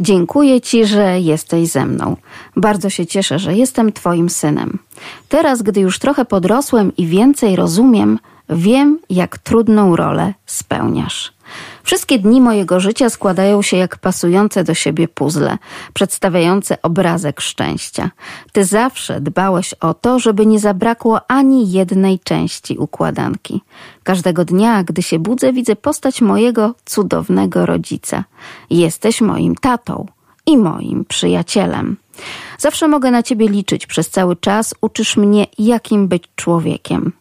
Dziękuję Ci, że jesteś ze mną. Bardzo się cieszę, że jestem Twoim synem. Teraz, gdy już trochę podrosłem i więcej rozumiem, wiem, jak trudną rolę spełniasz. Wszystkie dni mojego życia składają się jak pasujące do siebie puzzle, przedstawiające obrazek szczęścia. Ty zawsze dbałeś o to, żeby nie zabrakło ani jednej części układanki. Każdego dnia, gdy się budzę, widzę postać mojego cudownego rodzica. Jesteś moim tatą i moim przyjacielem. Zawsze mogę na ciebie liczyć. Przez cały czas uczysz mnie, jakim być człowiekiem.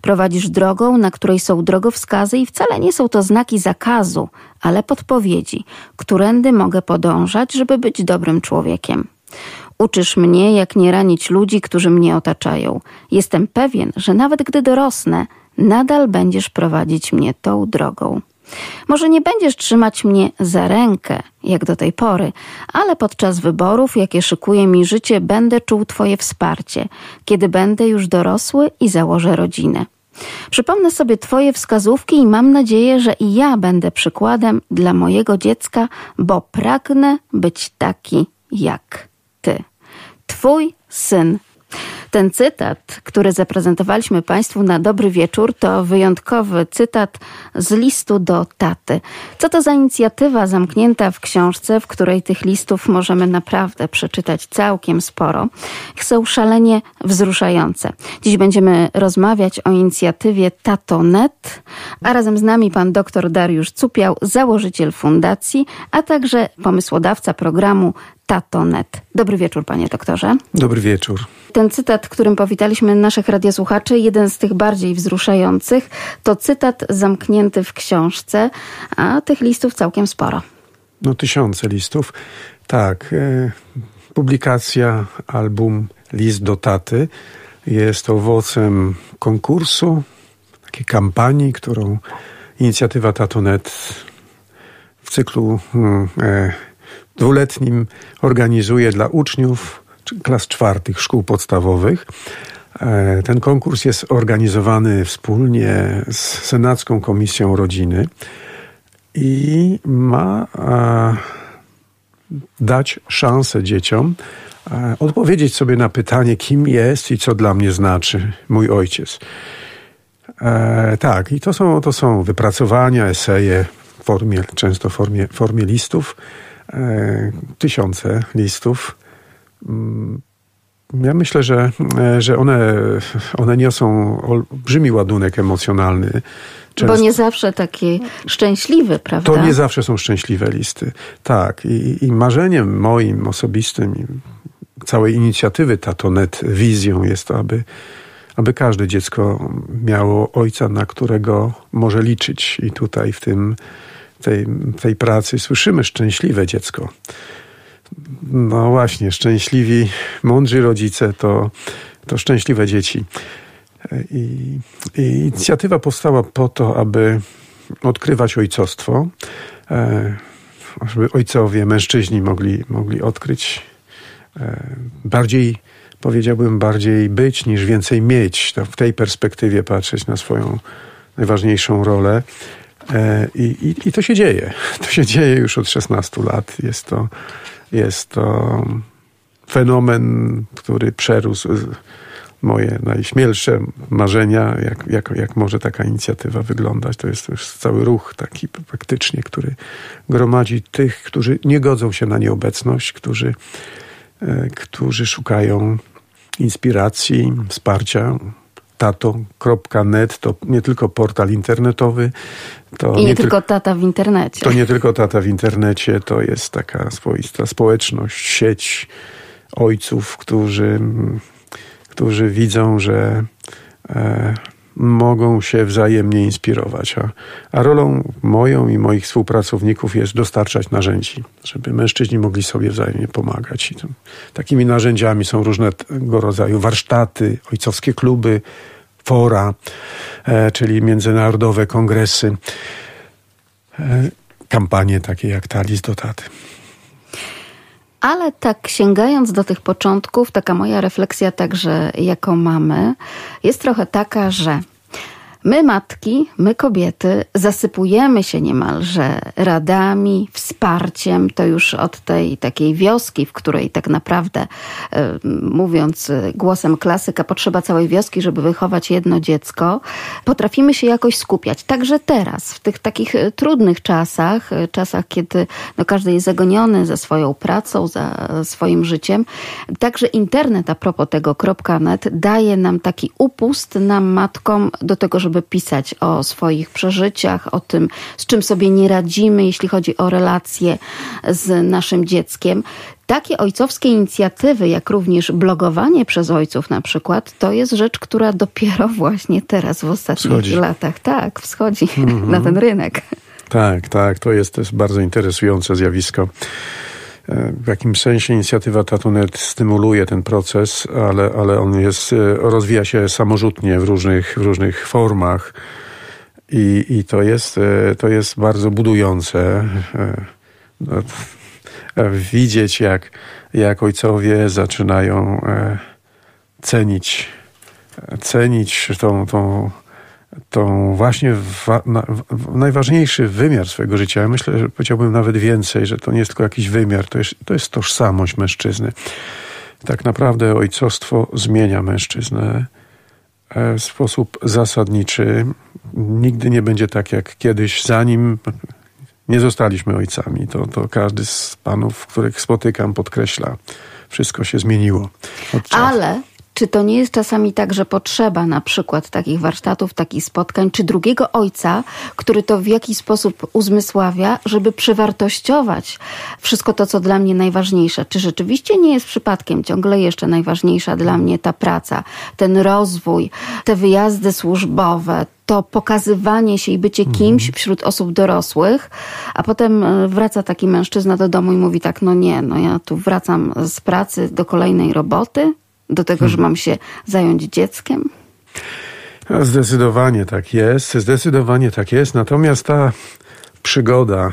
Prowadzisz drogą, na której są drogowskazy i wcale nie są to znaki zakazu, ale podpowiedzi, którędy mogę podążać, żeby być dobrym człowiekiem. Uczysz mnie, jak nie ranić ludzi, którzy mnie otaczają. Jestem pewien, że nawet gdy dorosnę, nadal będziesz prowadzić mnie tą drogą. Może nie będziesz trzymać mnie za rękę, jak do tej pory, ale podczas wyborów, jakie szykuje mi życie, będę czuł Twoje wsparcie, kiedy będę już dorosły i założę rodzinę. Przypomnę sobie Twoje wskazówki i mam nadzieję, że i ja będę przykładem dla mojego dziecka, bo pragnę być taki jak Ty. Twój syn ten cytat, który zaprezentowaliśmy Państwu na dobry wieczór, to wyjątkowy cytat z listu do taty. Co to za inicjatywa zamknięta w książce, w której tych listów możemy naprawdę przeczytać całkiem sporo. Są szalenie wzruszające. Dziś będziemy rozmawiać o inicjatywie Tatonet, a razem z nami pan dr Dariusz Cupiał, założyciel fundacji, a także pomysłodawca programu Tatonet. Dobry wieczór, panie doktorze. Dobry wieczór. Ten cytat, którym powitaliśmy naszych radiosłuchaczy, jeden z tych bardziej wzruszających, to cytat zamknięty w książce, a tych listów całkiem sporo. No tysiące listów. Tak. E, publikacja, album List do taty jest owocem konkursu, takiej kampanii, którą inicjatywa Tatonet w cyklu hmm, e, dwuletnim organizuje dla uczniów klas czwartych szkół podstawowych. E, ten konkurs jest organizowany wspólnie z Senacką Komisją Rodziny i ma dać szansę dzieciom e, odpowiedzieć sobie na pytanie, kim jest i co dla mnie znaczy mój ojciec. E, tak, i to są, to są wypracowania, eseje w formie, często w formie, formie listów E, tysiące listów. Mm, ja myślę, że, e, że one, one niosą olbrzymi ładunek emocjonalny. Często. Bo nie zawsze takie szczęśliwe, prawda? To nie zawsze są szczęśliwe listy. Tak. I, i marzeniem moim osobistym, całej inicjatywy Tatonet, wizją jest to, aby, aby każde dziecko miało ojca, na którego może liczyć. I tutaj w tym tej, tej pracy słyszymy szczęśliwe dziecko. No właśnie, szczęśliwi, mądrzy rodzice to, to szczęśliwe dzieci. I, I, inicjatywa powstała po to, aby odkrywać ojcostwo, e, żeby ojcowie, mężczyźni mogli, mogli odkryć e, bardziej, powiedziałbym, bardziej być niż więcej mieć. W tej perspektywie patrzeć na swoją najważniejszą rolę. E, I, i, I, to się dzieje. To się dzieje już od 16 lat. Jest to, jest to fenomen, który przerósł moje najśmielsze marzenia, jak, jak, jak może taka inicjatywa wyglądać. To jest już cały ruch taki praktycznie, który gromadzi tych, którzy nie godzą się na nieobecność, którzy, e, którzy szukają inspiracji, wsparcia, tato.net to nie tylko portal internetowy. To I nie, nie tylko tata w internecie. To nie tylko tata w internecie, to jest taka swoista społeczność, sieć ojców, którzy, którzy widzą, że e, mogą się wzajemnie inspirować. A, a rolą moją i moich współpracowników jest dostarczać narzędzi, żeby mężczyźni mogli sobie wzajemnie pomagać. To, takimi narzędziami są różnego rodzaju warsztaty, ojcowskie kluby, fora, e, czyli międzynarodowe kongresy, e, kampanie takie jak Talis do Taty. Ale tak sięgając do tych początków, taka moja refleksja także jako mamy jest trochę taka, że My, matki, my, kobiety, zasypujemy się niemalże radami, wsparciem. To już od tej takiej wioski, w której tak naprawdę, e, mówiąc głosem klasyka, potrzeba całej wioski, żeby wychować jedno dziecko, potrafimy się jakoś skupiać. Także teraz, w tych takich e, trudnych czasach, e, czasach, kiedy no, każdy jest zagoniony za swoją pracą, za swoim życiem, także internet, a propos tego .net, daje nam taki upust nam, matkom, do tego, żeby pisać o swoich przeżyciach, o tym, z czym sobie nie radzimy, jeśli chodzi o relacje z naszym dzieckiem. Takie ojcowskie inicjatywy, jak również blogowanie przez ojców na przykład, to jest rzecz, która dopiero właśnie teraz w ostatnich wschodzi. latach, tak, wschodzi mm -hmm. na ten rynek. Tak, tak, to jest, to jest bardzo interesujące zjawisko. E, w jakimś sensie inicjatywa Tatunet stymuluje ten proces, ale, ale on jest, e, rozwija się samorzutnie w różnych, w różnych formach i, i to, jest, e, to jest bardzo budujące. No, widzieć, jak, jak ojcowie zaczynają cenić, cenić tą, tą tą właśnie wa, na, w najważniejszy wymiar swojego życia. Ja myślę, że powiedziałbym nawet więcej, że to nie jest tylko jakiś wymiar, to jest, to jest tożsamość mężczyzny. Tak naprawdę ojcostwo zmienia mężczyznę e, w sposób zasadniczy. Nigdy nie będzie tak jak kiedyś, zanim nie zostaliśmy ojcami. To, to każdy z panów, których spotykam, podkreśla. Wszystko się zmieniło. Ale czy to nie jest czasami tak, że potrzeba na przykład takich warsztatów, takich spotkań, czy drugiego ojca, który to w jakiś sposób uzmysławia, żeby przewartościować wszystko to, co dla mnie najważniejsze? Czy rzeczywiście nie jest przypadkiem ciągle jeszcze najważniejsza dla mnie ta praca, ten rozwój, te wyjazdy służbowe, to pokazywanie się i bycie mhm. kimś wśród osób dorosłych, a potem e, wraca taki mężczyzna do domu i mówi tak, no nie, no ja tu wracam z pracy do kolejnej roboty, do tego, hmm. że mam się zająć dzieckiem? Zdecydowanie tak jest, zdecydowanie tak jest. Natomiast ta przygoda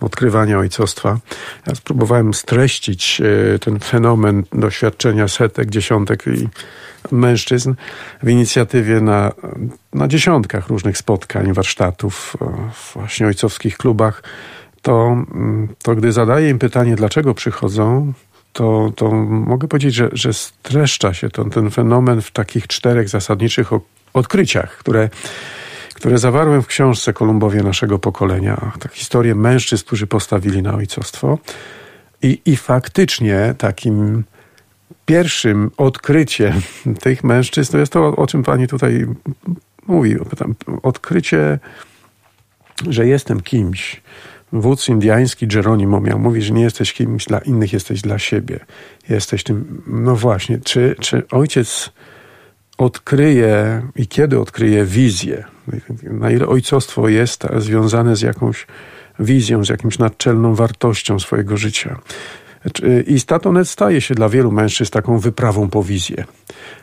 odkrywania ojcostwa, ja spróbowałem streścić e, ten fenomen doświadczenia setek, dziesiątek i mężczyzn w inicjatywie na, na dziesiątkach różnych spotkań, warsztatów w właśnie ojcowskich klubach, to, mm, to gdy zadaję im pytanie, dlaczego przychodzą, to, to mogę powiedzieć, że, że streszcza się ten, ten fenomen w takich czterech zasadniczych odkryciach, które, które zawarłem w książce Kolumbowie naszego pokolenia. Tak, historię mężczyzn, którzy postawili na ojcostwo. I, I faktycznie takim pierwszym odkryciem tych mężczyzn to jest to, o czym pani tutaj mówi. Odkrycie, że jestem kimś, Wódz indiański Geronimo miał mówić, że nie jesteś kimś dla innych, jesteś dla siebie. Jesteś tym, no właśnie, czy, czy ojciec odkryje i kiedy odkryje wizję, na ile ojcostwo jest związane z jakąś wizją, z jakimś naczelną wartością swojego życia. I statonet staje się dla wielu mężczyzn taką wyprawą po wizję,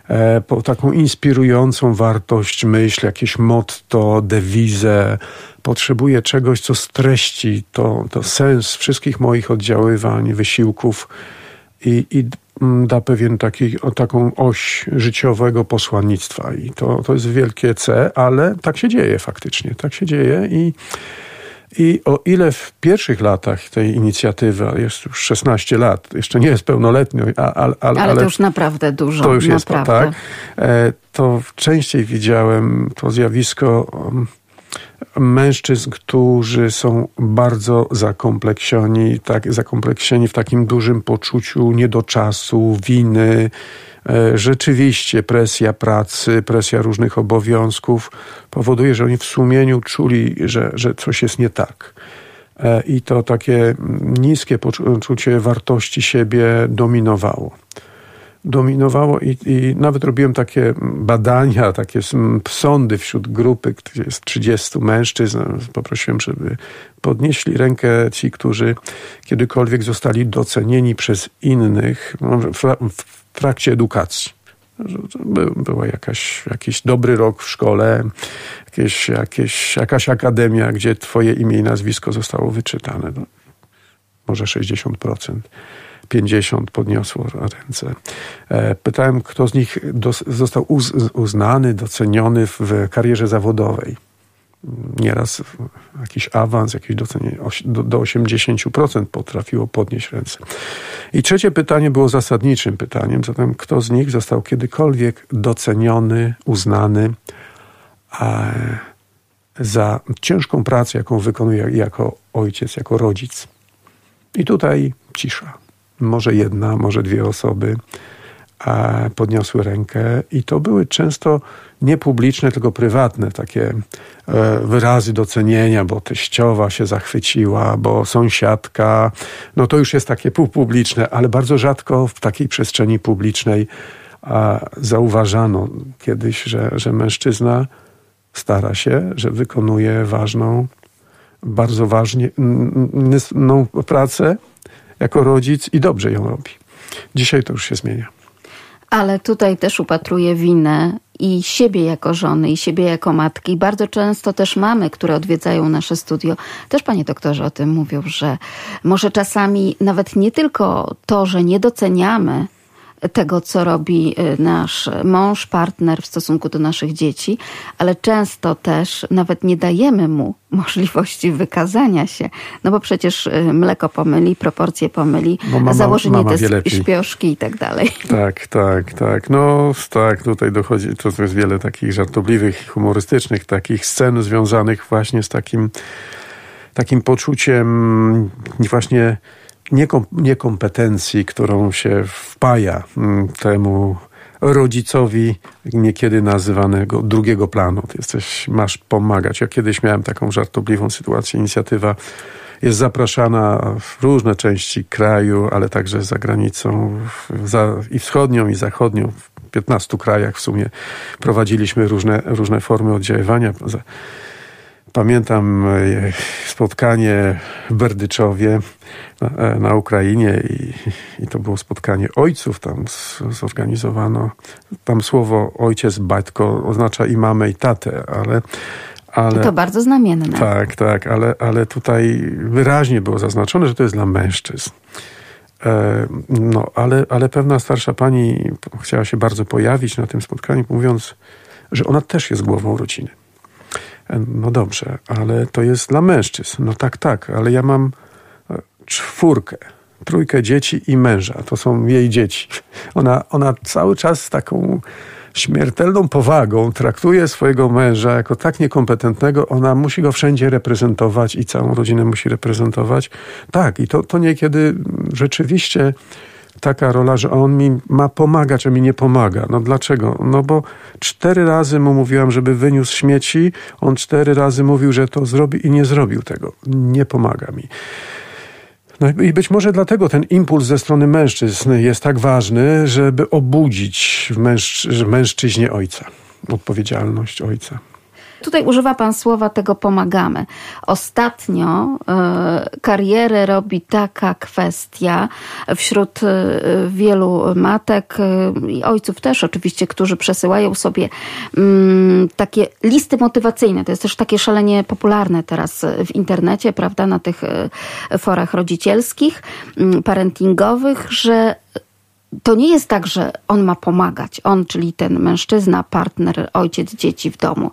e, po taką inspirującą wartość, myśl, jakieś motto, dewizę, potrzebuję czegoś, co streści to, to sens wszystkich moich oddziaływań, wysiłków i, i da pewien taki, taką oś życiowego posłannictwa. I to, to jest wielkie C, ale tak się dzieje faktycznie. Tak się dzieje i i o ile w pierwszych latach tej inicjatywy, jest już 16 lat, jeszcze nie jest pełnoletnio, a, ale, ale, to już naprawdę dużo. To już naprawdę. jest, tak. E, to częściej widziałem to zjawisko um, mężczyzn, którzy są bardzo zakompleksioni, tak, zakompleksieni w takim dużym poczuciu niedoczasu, winy. E, rzeczywiście presja pracy, presja różnych obowiązków powoduje, że oni w sumieniu czuli, że, że coś jest nie tak. E, I to takie niskie poczucie wartości siebie dominowało dominowało i, i, nawet robiłem takie badania, takie sądy wśród grupy, gdzie jest 30 mężczyzn. Poprosiłem, żeby podnieśli rękę ci, którzy kiedykolwiek zostali docenieni przez innych no, w trakcie edukacji. Był, była jakaś, jakiś dobry rok w szkole, jakieś, jakieś, jakaś akademia, gdzie twoje imię i nazwisko zostało wyczytane. No, może 60% 50 podniosło ręce. Pytałem, kto z nich został uznany, doceniony w karierze zawodowej nieraz jakiś awans, jakieś docenienie do, do 80% potrafiło podnieść ręce. I trzecie pytanie było zasadniczym pytaniem, zatem kto z nich został kiedykolwiek doceniony, uznany za ciężką pracę, jaką wykonuje jako ojciec, jako rodzic. I tutaj cisza. Może jedna, może dwie osoby podniosły rękę i to były często nie publiczne, tylko prywatne takie e, wyrazy docenienia, bo teściowa się zachwyciła, bo sąsiadka, no to już jest takie półpubliczne, ale bardzo rzadko w takiej przestrzeni publicznej zauważano kiedyś, że, że mężczyzna stara się, że wykonuje ważną, bardzo ważną pracę jako rodzic i dobrze ją robi. Dzisiaj to już się zmienia. Ale tutaj też upatruję winę i siebie jako żony, i siebie jako matki. Bardzo często też mamy, które odwiedzają nasze studio, też panie doktorze o tym mówią, że może czasami nawet nie tylko to, że nie doceniamy tego, co robi y, nasz mąż, partner w stosunku do naszych dzieci, ale często też nawet nie dajemy mu możliwości wykazania się, no bo przecież y, mleko pomyli, proporcje pomyli, mama, założenie mama te śpioszki i tak dalej. Tak, tak, tak. No tak, tutaj dochodzi, to jest wiele takich żartobliwych, humorystycznych takich scen związanych właśnie z takim takim poczuciem właśnie niekom, niekompetencji, którą się wpaja mm, temu rodzicowi, niekiedy nazywanego drugiego planu. Ty jesteś, masz pomagać. Ja kiedyś miałem taką żartobliwą sytuację. Inicjatywa jest zapraszana w różne części kraju, ale także za granicą za, i wschodnią, i zachodnią. W 15 krajach w sumie prowadziliśmy różne, różne formy oddziaływania. Pamiętam e, spotkanie w Berdyczowie na, na Ukrainie i, i, to było spotkanie ojców. Tam zorganizowano. Tam słowo ojciec, batko oznacza i mamę, i tatę, ale ale, to bardzo znamienne. Tak, tak, ale, ale tutaj wyraźnie było zaznaczone, że to jest dla mężczyzn. E, no, ale, ale pewna starsza pani chciała się bardzo pojawić na tym spotkaniu, mówiąc, że ona też jest głową rodziny. No dobrze, ale to jest dla mężczyzn. No tak, tak, ale ja mam e, czwórkę, trójkę dzieci i męża. To są jej dzieci. Ona, ona cały czas z taką śmiertelną powagą traktuje swojego męża jako tak niekompetentnego, ona musi go wszędzie reprezentować i całą rodzinę musi reprezentować. Tak, i to, to niekiedy rzeczywiście taka rola, że on mi ma pomagać, a mi nie pomaga. No dlaczego? No bo cztery razy mu mówiłam, żeby wyniósł śmieci, on cztery razy mówił, że to zrobi i nie zrobił tego. Nie pomaga mi. No i być może dlatego ten impuls ze strony mężczyzn jest tak ważny, żeby obudzić w mężczy mężczyźnie ojca, odpowiedzialność ojca. Tutaj używa Pan słowa tego pomagamy. Ostatnio y, karierę robi taka kwestia wśród y, wielu matek y, i ojców też oczywiście, którzy przesyłają sobie mm, takie listy motywacyjne. To jest też takie szalenie popularne teraz w internecie, prawda, na tych forach rodzicielskich, mm, parentingowych, że to nie jest tak, że on ma pomagać, on, czyli ten mężczyzna, partner, ojciec dzieci w domu.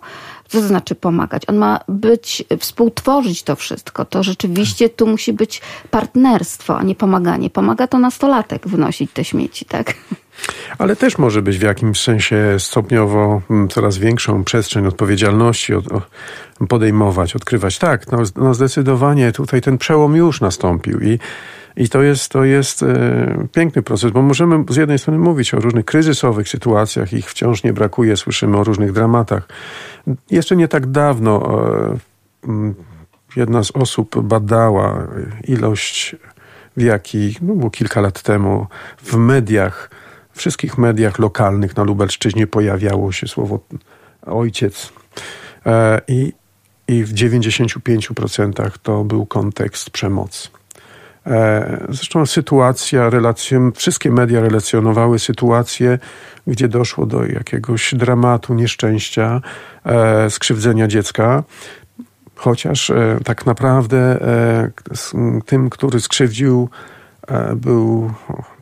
Co to znaczy pomagać? On ma być, współtworzyć to wszystko. To rzeczywiście tu musi być partnerstwo, a nie pomaganie. Pomaga to nastolatek wynosić te śmieci, tak? Ale też może być w jakimś sensie stopniowo mm, coraz większą przestrzeń odpowiedzialności od, podejmować, odkrywać. Tak, no, no zdecydowanie tutaj ten przełom już nastąpił i i to jest, to jest e, piękny proces, bo możemy z jednej strony mówić o różnych kryzysowych sytuacjach, ich wciąż nie brakuje, słyszymy o różnych dramatach. Jeszcze nie tak dawno e, jedna z osób badała ilość, w jakiej, no było kilka lat temu, w mediach, wszystkich mediach lokalnych na Lubelszczyźnie pojawiało się słowo ojciec. E, I, i w 95% to był kontekst przemocy. E, zresztą sytuacja, relacje, wszystkie media relacjonowały sytuację, gdzie doszło do jakiegoś dramatu, nieszczęścia, e, skrzywdzenia dziecka. Chociaż e, tak naprawdę tym, który skrzywdził był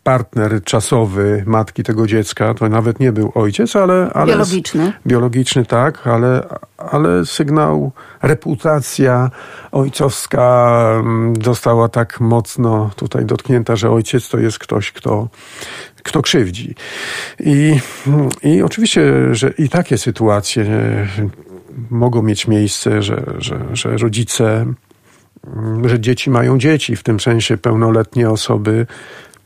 partner czasowy matki tego dziecka. To nawet nie był ojciec, ale. ale biologiczny. Biologiczny, tak, ale, ale sygnał, reputacja ojcowska mm, została tak mocno tutaj dotknięta, że ojciec to jest ktoś, kto, kto krzywdzi. I, I oczywiście, że i takie sytuacje mogą mieć miejsce, że, że, że rodzice, że dzieci mają dzieci, w tym sensie pełnoletnie osoby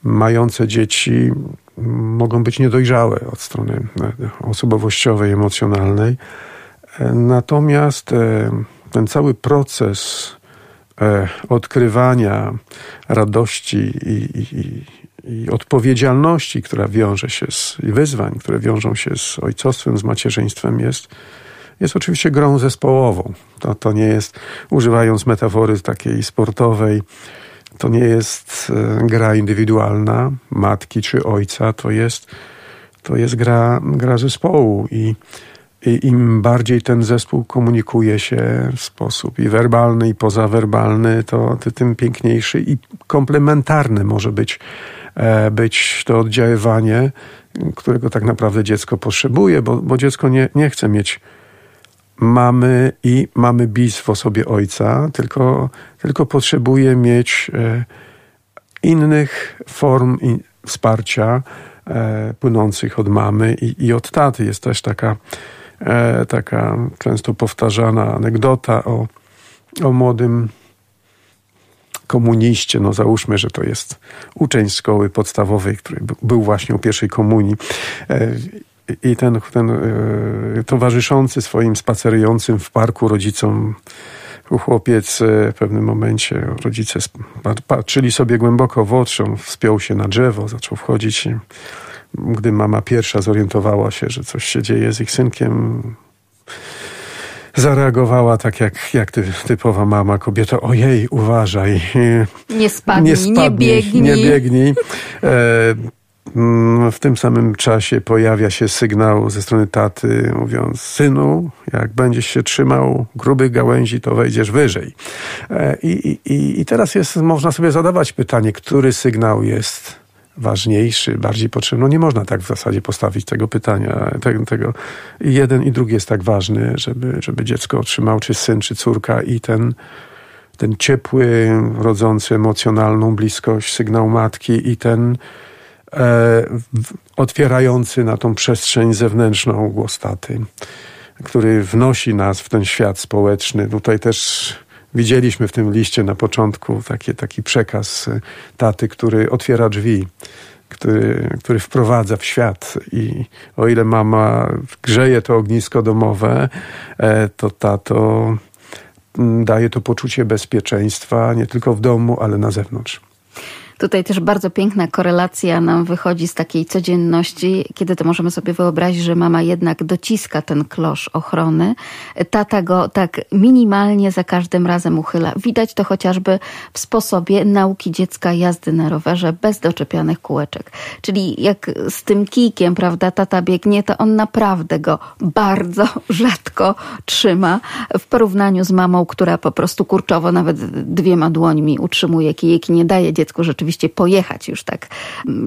mające dzieci mogą być niedojrzałe od strony osobowościowej, emocjonalnej. Natomiast e, ten cały proces e, odkrywania radości i, i, i odpowiedzialności, która wiąże się z i wyzwań, które wiążą się z ojcostwem, z macierzyństwem, jest, jest oczywiście grą zespołową. To, to nie jest, używając metafory takiej sportowej, to nie jest e, gra indywidualna matki czy ojca, to jest, to jest gra, gra zespołu i, i im bardziej ten zespół komunikuje się w sposób i werbalny, i pozawerbalny, to tym piękniejszy i komplementarny może być, e, być to oddziaływanie, którego tak naprawdę dziecko potrzebuje, bo, bo dziecko nie, nie chce mieć mamy i mamy bis w osobie ojca, tylko, tylko potrzebuje mieć e, innych form wsparcia e, płynących od mamy i, i od taty. Jest też taka, e, taka często powtarzana anegdota o, o młodym komuniście, no załóżmy, że to jest uczeń szkoły podstawowej, który był właśnie u pierwszej komunii i ten, ten e, towarzyszący swoim spacerującym w parku rodzicom chłopiec e, w pewnym momencie, rodzice patrzyli sobie głęboko w oczy, on wspiął się na drzewo, zaczął wchodzić. Gdy mama pierwsza zorientowała się, że coś się dzieje z ich synkiem, zareagowała tak jak, jak ty, typowa mama, kobieta, ojej, uważaj. Nie spadnij, nie, spadnij, nie biegnij. Nie biegnij. E, w tym samym czasie pojawia się sygnał ze strony taty, mówiąc: Synu, jak będziesz się trzymał grubych gałęzi, to wejdziesz wyżej. E, I, i, i teraz jest, można sobie zadawać pytanie, który sygnał jest ważniejszy, bardziej potrzebny. No nie można tak w zasadzie postawić tego pytania. Tego, tego. Jeden i drugi jest tak ważny, żeby, żeby dziecko otrzymało, czy syn, czy córka, i ten, ten ciepły, rodzący emocjonalną bliskość sygnał matki, i ten otwierający na tą przestrzeń zewnętrzną głos taty, który wnosi nas w ten świat społeczny. Tutaj też widzieliśmy w tym liście na początku taki, taki przekaz taty, który otwiera drzwi. Który, który wprowadza w świat i o ile mama grzeje to ognisko domowe, e, to tato daje to poczucie bezpieczeństwa nie tylko w domu, ale na zewnątrz. Tutaj też bardzo piękna korelacja nam wychodzi z takiej codzienności, kiedy to możemy sobie wyobrazić, że mama jednak dociska ten klosz ochrony. Tata go tak minimalnie za każdym razem uchyla. Widać to chociażby w sposobie nauki dziecka jazdy na rowerze bez doczepianych kółeczek. Czyli jak z tym kijkiem, prawda, tata biegnie, to on naprawdę go bardzo rzadko trzyma w porównaniu z mamą, która po prostu kurczowo nawet dwiema dłońmi utrzymuje kijek i nie daje dziecku rzeczywiście rzeczywiście pojechać już tak,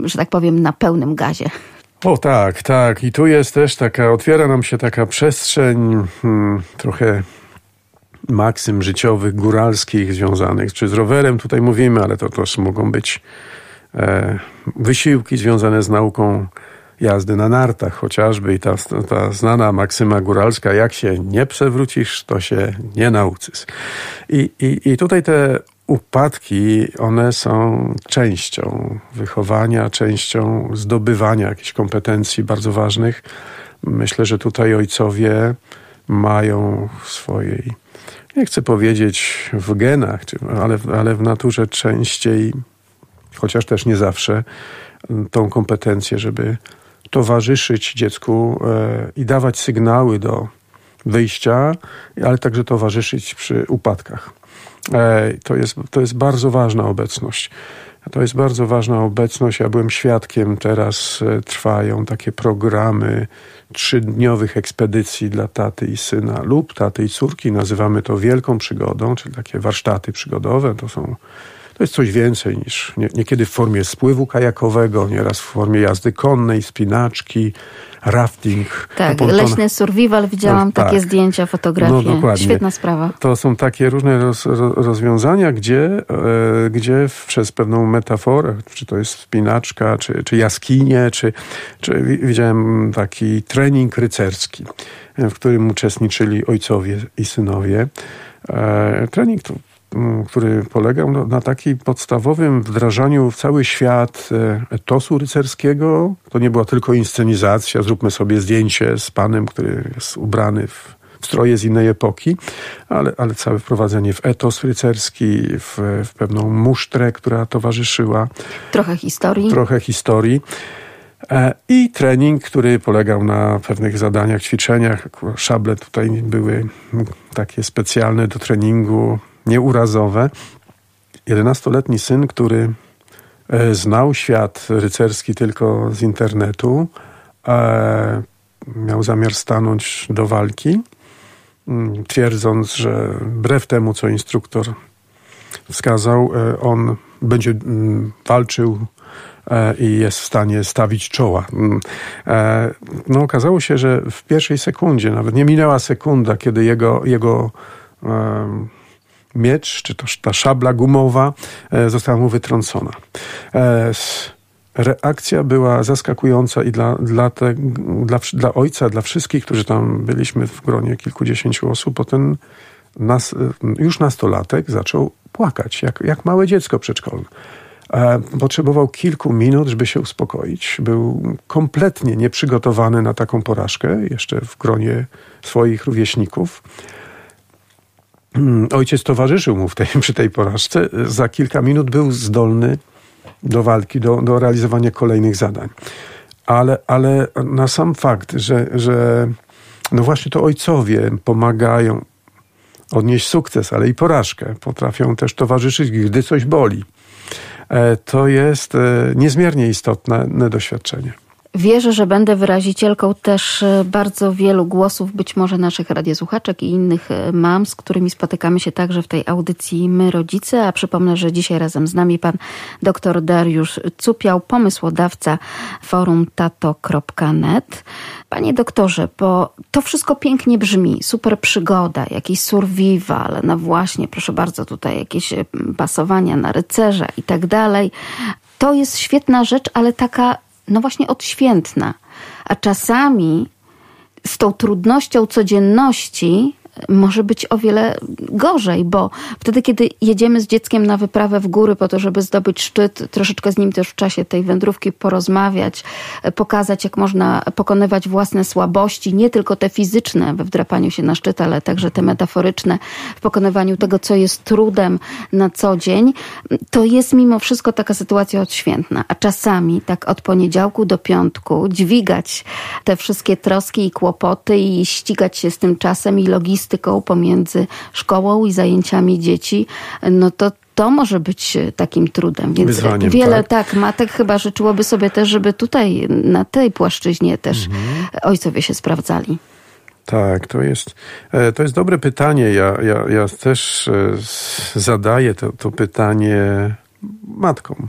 że tak powiem, na pełnym gazie. O tak, tak. I tu jest też taka, otwiera nam się taka przestrzeń hmm, trochę maksym życiowych, góralskich związanych, czy z rowerem tutaj mówimy, ale to też mogą być e, wysiłki związane z nauką jazdy na nartach chociażby i ta, ta znana maksyma góralska, jak się nie przewrócisz, to się nie nauczysz. I, i, i tutaj te upadki, one są częścią wychowania, częścią zdobywania jakichś kompetencji bardzo ważnych. Myślę, że tutaj ojcowie mają w swojej, nie chcę powiedzieć w genach, ale, ale w naturze częściej, chociaż też nie zawsze, tą kompetencję, żeby towarzyszyć dziecku e, i dawać sygnały do wyjścia, ale także towarzyszyć przy upadkach. E, to jest, to jest bardzo ważna obecność. To jest bardzo ważna obecność. Ja byłem świadkiem, teraz e, trwają takie programy trzydniowych ekspedycji dla taty i syna lub taty i córki. Nazywamy to wielką przygodą, czyli takie warsztaty przygodowe. To są To jest coś więcej niż nie, niekiedy w formie spływu kajakowego, nieraz w formie jazdy konnej, spinaczki, rafting. Tak, leśny survival, widziałam no, takie tak. zdjęcia, fotografie. No, dokładnie. Świetna sprawa. To są takie różne roz, rozwiązania, gdzie, e, gdzie przez pewną metaforę, czy to jest spinaczka, czy, czy jaskinie, czy, czy widziałem taki trening rycerski, w którym uczestniczyli ojcowie i synowie. E, trening to który polegał na takim podstawowym wdrażaniu w cały świat e, etosu rycerskiego. To nie była tylko inscenizacja, zróbmy sobie zdjęcie z panem, który jest ubrany w stroje z innej epoki, ale, ale całe wprowadzenie w etos rycerski, w, w pewną musztrę, która towarzyszyła. Trochę historii. Trochę historii. E, I trening, który polegał na pewnych zadaniach, ćwiczeniach. Szable tutaj były takie specjalne do treningu, nieurazowe. Jedenastoletni syn, który e, znał świat rycerski tylko z internetu, e, miał zamiar stanąć do walki, mm, twierdząc, że wbrew temu, co instruktor wskazał, e, on będzie mm, walczył i jest w stanie stawić czoła. Mm, no, okazało się, że w pierwszej sekundzie, nawet nie minęła sekunda, kiedy jego, jego miecz, czy to ta szabla gumowa e, została mu wytrącona. E, reakcja była zaskakująca i dla, dla, te, dla, dla ojca, dla wszystkich, którzy tam byliśmy w gronie kilkudziesięciu osób, bo ten nas, e, już nastolatek zaczął płakać, jak, jak małe dziecko przedszkolne. Potrzebował kilku minut, żeby się uspokoić. Był kompletnie nieprzygotowany na taką porażkę, jeszcze w gronie swoich rówieśników. Mm, ojciec towarzyszył mu tej, przy tej porażce. Za kilka minut był zdolny do walki, do, do realizowania kolejnych zadań. Ale, ale na sam fakt, że, że no właśnie to ojcowie pomagają odnieść sukces, ale i porażkę, potrafią też towarzyszyć, gdy coś boli. E, to jest e, niezmiernie istotne doświadczenie. Wierzę, że będę wyrazicielką też e, bardzo wielu głosów, być może naszych radiosłuchaczek i innych e, mam, z którymi spotykamy się także w tej audycji My Rodzice. A przypomnę, że dzisiaj razem z nami pan dr Dariusz Cupiał, pomysłodawca forum tato.net. Panie doktorze, bo to wszystko pięknie brzmi, super przygoda, jakiś survival, no właśnie, proszę bardzo, tutaj jakieś e, pasowania na rycerza i tak dalej. To jest świetna rzecz, ale taka no właśnie odświętna. A czasami z tą trudnością codzienności może być o wiele gorzej, bo wtedy, kiedy jedziemy z dzieckiem na wyprawę w góry po to, żeby zdobyć szczyt, troszeczkę z nim też w czasie tej wędrówki porozmawiać, pokazać, jak można pokonywać własne słabości, nie tylko te fizyczne we wdrapaniu się na szczyt, ale także te metaforyczne w pokonywaniu tego, co jest trudem na co dzień, to jest mimo wszystko taka sytuacja odświętna. A czasami tak od poniedziałku do piątku dźwigać te wszystkie troski i kłopoty i ścigać się z tym czasem i logistyką, logistyką pomiędzy szkołą i zajęciami dzieci, no to to może być takim trudem. Więc Wyzwaniem, wiele tak? tak, matek chyba życzyłoby sobie też, żeby tutaj na tej płaszczyźnie też mhm. ojcowie się sprawdzali. Tak, to jest, e, to jest dobre pytanie. Ja, ja, ja też e, zadaję to, to pytanie matkom.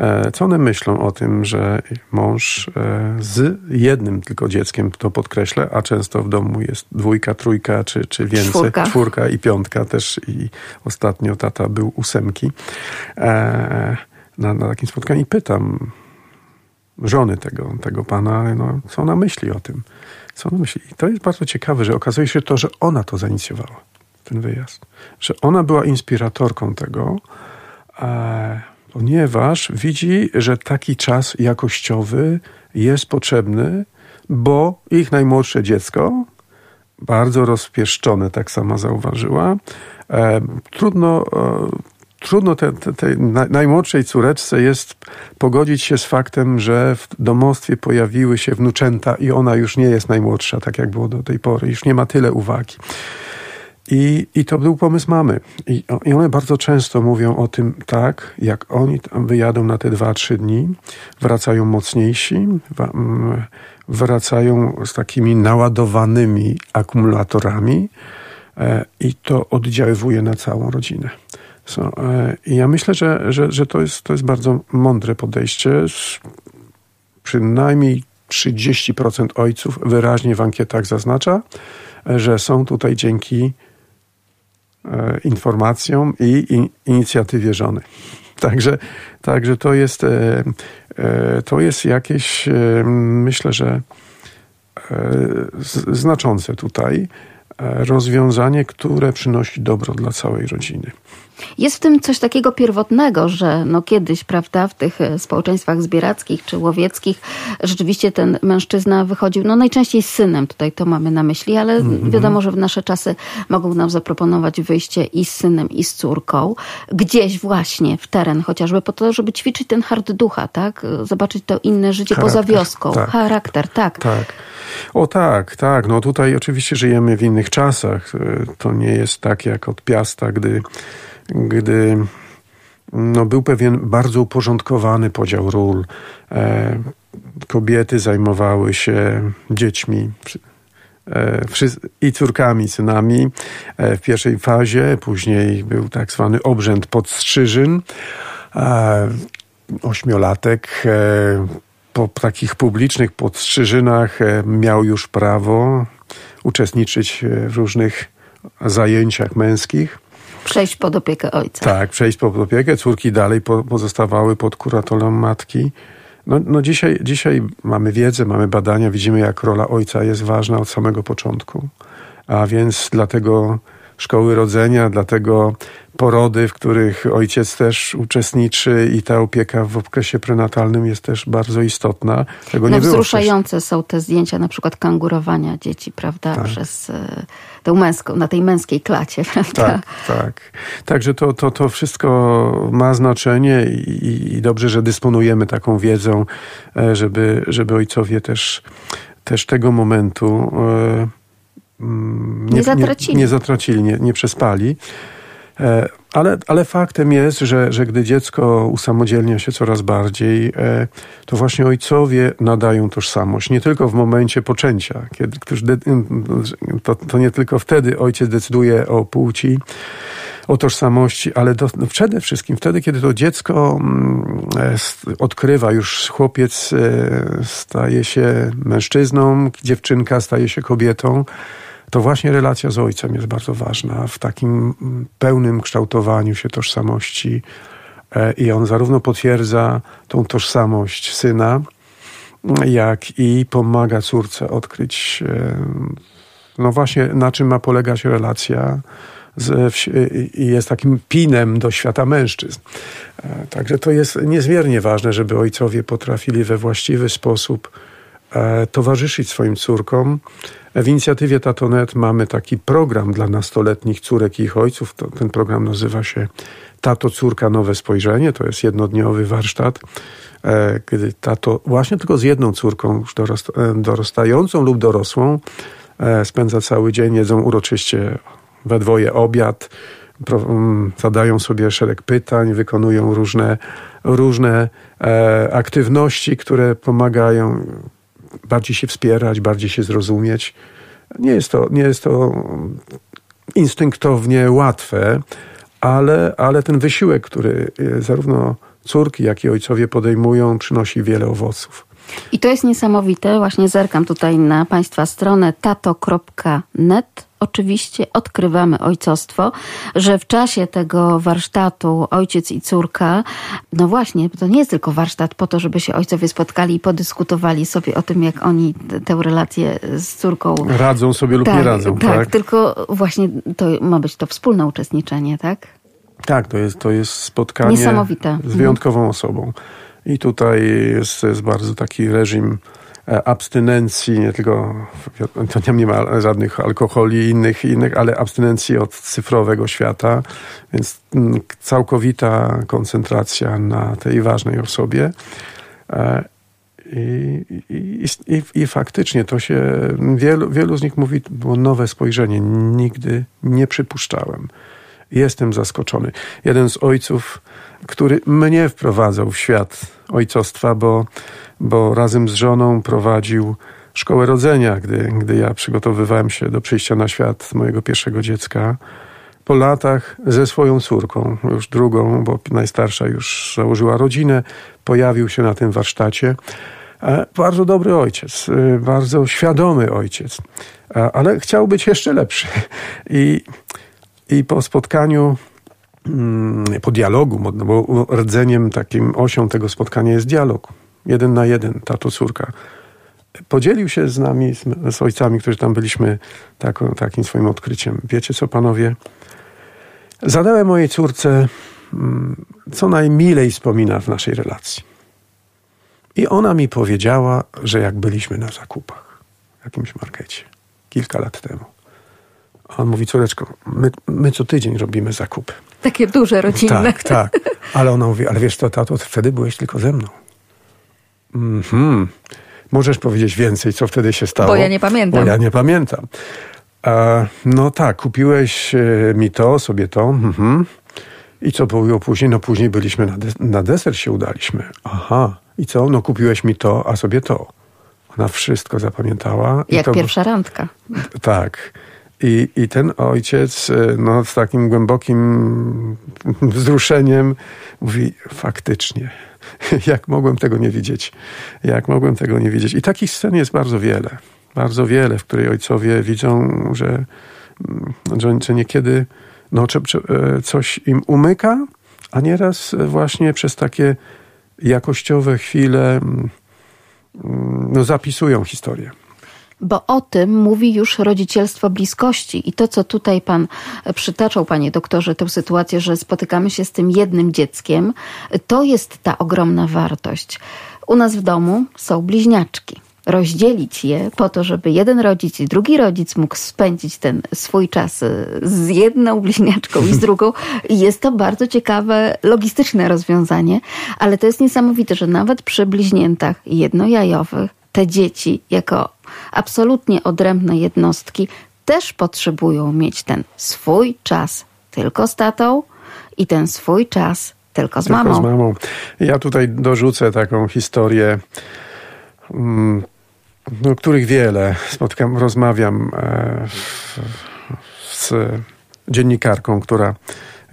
E, co one myślą o tym, że mąż e, z jednym tylko dzieckiem, to podkreślę, a często w domu jest dwójka, trójka czy, czy więcej, czwórka. czwórka i piątka też i ostatnio tata był ósemki e, na, na takim spotkaniu i pytam żony tego, tego pana, no, co ona myśli o tym. Co ona myśli? I to jest bardzo ciekawe, że okazuje się to, że ona to zainicjowała, ten wyjazd. Że ona była inspiratorką tego, ponieważ widzi, że taki czas jakościowy jest potrzebny, bo ich najmłodsze dziecko, bardzo rozpieszczone, tak sama zauważyła, e, trudno, e, trudno tej te, te najmłodszej córeczce jest pogodzić się z faktem, że w domostwie pojawiły się wnuczęta i ona już nie jest najmłodsza, tak jak było do tej pory, już nie ma tyle uwagi. I, I to był pomysł mamy. I, I one bardzo często mówią o tym tak, jak oni tam wyjadą na te dwa, trzy dni, wracają mocniejsi, wracają z takimi naładowanymi akumulatorami e, i to oddziaływuje na całą rodzinę. So, I ja myślę, że, że, że to, jest, to jest bardzo mądre podejście. Przynajmniej 30% ojców wyraźnie w ankietach zaznacza, że są tutaj dzięki informacjom i inicjatywie żony. Także, także to jest, to jest jakieś, myślę, że znaczące tutaj rozwiązanie, które przynosi dobro dla całej rodziny. Jest w tym coś takiego pierwotnego, że no kiedyś, prawda, w tych e, społeczeństwach zbierackich czy łowieckich rzeczywiście ten mężczyzna wychodził, no najczęściej z synem, tutaj to mamy na myśli, ale -hmm. wiadomo, że w nasze czasy mogą nam zaproponować wyjście i z synem, i z córką, gdzieś właśnie w teren chociażby po to, żeby ćwiczyć ten hard ducha, tak? Zobaczyć to inne życie Charakter, poza wioską. Tak. Charakter, tak. Tak. O tak, tak. No tutaj oczywiście żyjemy w innych czasach. To nie jest tak jak od Piasta, gdy gdy no, był pewien bardzo uporządkowany podział ról. E, kobiety zajmowały się dziećmi e, i córkami, synami e, w pierwszej fazie. Później był tak zwany obrzęd podstrzyżyn. E, ośmiolatek e, po takich publicznych podstrzyżynach e, miał już prawo uczestniczyć w różnych zajęciach męskich. Przejść pod opiekę ojca. Tak, przejść pod opiekę. Córki dalej pozostawały pod kuratorem matki. No, no dzisiaj, dzisiaj mamy wiedzę, mamy badania, widzimy jak rola ojca jest ważna od samego początku. A więc dlatego szkoły rodzenia, dlatego porody, w których ojciec też uczestniczy i ta opieka w okresie prenatalnym jest też bardzo istotna. Tego no, nie wzruszające są te zdjęcia na przykład kangurowania dzieci, prawda, tak. przez tę męską, na tej męskiej klacie, prawda? Tak, tak. Także to, to, to wszystko ma znaczenie i, i dobrze, że dysponujemy taką wiedzą, e, żeby, żeby ojcowie też, też tego momentu e, mm, nie, nie zatracili, nie, nie, zatracili, nie, nie przespali. E, ale, ale faktem jest, że, że gdy dziecko usamodzielnia się coraz bardziej, e, to właśnie ojcowie nadają tożsamość. Nie tylko w momencie poczęcia, kiedy to, to nie tylko wtedy ojciec decyduje o płci, o tożsamości, ale do, no przede wszystkim wtedy, kiedy to dziecko e, odkrywa, już chłopiec staje się mężczyzną, dziewczynka staje się kobietą to właśnie relacja z ojcem jest bardzo ważna w takim pełnym kształtowaniu się tożsamości. E, I on zarówno potwierdza tą tożsamość syna, jak i pomaga córce odkryć, e, no właśnie, na czym ma polegać relacja i jest takim pinem do świata mężczyzn. E, także to jest niezmiernie ważne, żeby ojcowie potrafili we właściwy sposób towarzyszyć swoim córkom, w inicjatywie Tatonet mamy taki program dla nastoletnich córek i ich ojców. To, ten program nazywa się Tato Córka Nowe Spojrzenie. To jest jednodniowy warsztat, e, kiedy tato właśnie tylko z jedną córką już e, dorastającą lub dorosłą e, spędza cały dzień, jedzą uroczyście we dwoje obiad, um, zadają sobie szereg pytań, wykonują różne, różne e, aktywności, które pomagają bardziej się wspierać, bardziej się zrozumieć. Nie jest to, nie jest to instynktownie łatwe, ale, ale ten wysiłek, który e, zarówno córki, jak i ojcowie podejmują, przynosi wiele owoców. I to jest niesamowite. Właśnie zerkam tutaj na Państwa stronę tato.net oczywiście odkrywamy ojcostwo, że w czasie tego warsztatu ojciec i córka, no właśnie, to nie jest tylko warsztat po to, żeby się ojcowie spotkali i podyskutowali sobie o tym, jak oni tę relację z córką radzą sobie lub tak, nie radzą. Tak, tak, tylko właśnie to ma być to wspólne uczestniczenie, tak? Tak, to jest, to jest spotkanie Niesamowite. z wyjątkową mhm. osobą. I tutaj jest, jest bardzo taki reżim abstynencji, nie tylko, to nie ma żadnych alkoholi innych, innych, ale abstynencji od cyfrowego świata, więc mm, całkowita koncentracja na tej ważnej osobie. E, I, i, i, I, faktycznie to się, wielu, wielu z nich mówi, było nowe spojrzenie. Nigdy nie przypuszczałem. Jestem zaskoczony. Jeden z ojców, który mnie wprowadzał w świat ojcostwa, bo bo razem z żoną prowadził szkołę rodzenia, gdy, gdy ja przygotowywałem się do przyjścia na świat mojego pierwszego dziecka. po latach ze swoją córką, już drugą, bo najstarsza już założyła rodzinę, pojawił się na tym warsztacie. E, bardzo dobry ojciec, e, bardzo świadomy ojciec, e, ale chciał być jeszcze lepszy. I, i po spotkaniu, mm, po dialogu, no bo rdzeniem, takim osią tego spotkania jest dialog. Jeden na jeden, tato, córka. Podzielił się z nami, z, z ojcami, którzy tam byliśmy, takim swoim odkryciem. Wiecie co, panowie? Zadałem mojej córce, mm, co najmilej wspomina w naszej relacji. I ona mi powiedziała, że jak byliśmy na zakupach w jakimś markecie kilka lat temu. On mówi, córeczko, my, my co tydzień robimy zakupy. Takie duże, rodzinne. Tak, tak. Ale ona mówi, ale wiesz to tato, wtedy byłeś tylko ze mną. Mhm. Możesz powiedzieć więcej, co wtedy się stało? Bo ja nie pamiętam. Bo ja nie pamiętam. A, no tak, kupiłeś e, mi to, sobie to. Mhm. I co było później? No później byliśmy na, des na deser się udaliśmy. Aha. I co? No kupiłeś mi to, a sobie to. Ona wszystko zapamiętała. Jak pierwsza randka. Tak. I, I ten ojciec e, no, z takim głębokim wzruszeniem mówi, faktycznie, jak mogłem tego nie widzieć? Jak mogłem tego nie widzieć? I takich scen jest bardzo wiele. Bardzo wiele, w której ojcowie widzą, że, że, że niekiedy no, e, coś im umyka, a nieraz właśnie przez takie jakościowe chwile mm, no, zapisują historię bo o tym mówi już rodzicielstwo bliskości. I to, co tutaj pan przytaczał, panie doktorze, tę sytuację, że spotykamy się z tym jednym dzieckiem, to jest ta ogromna wartość. U nas w domu są bliźniaczki rozdzielić je po to, żeby jeden rodzic i drugi rodzic mógł spędzić ten swój czas y, z jedną bliźniaczką i z drugą. Jest to bardzo ciekawe, logistyczne rozwiązanie, ale to jest niesamowite, że nawet przy bliźniętach jednojajowych te dzieci jako absolutnie odrębne jednostki też potrzebują mieć ten swój czas tylko z tatą i ten swój czas tylko z tylko mamą. Z mamą. Ja tutaj dorzucę taką historię, mm, no, których wiele spotkam, rozmawiam e, z dziennikarką, która,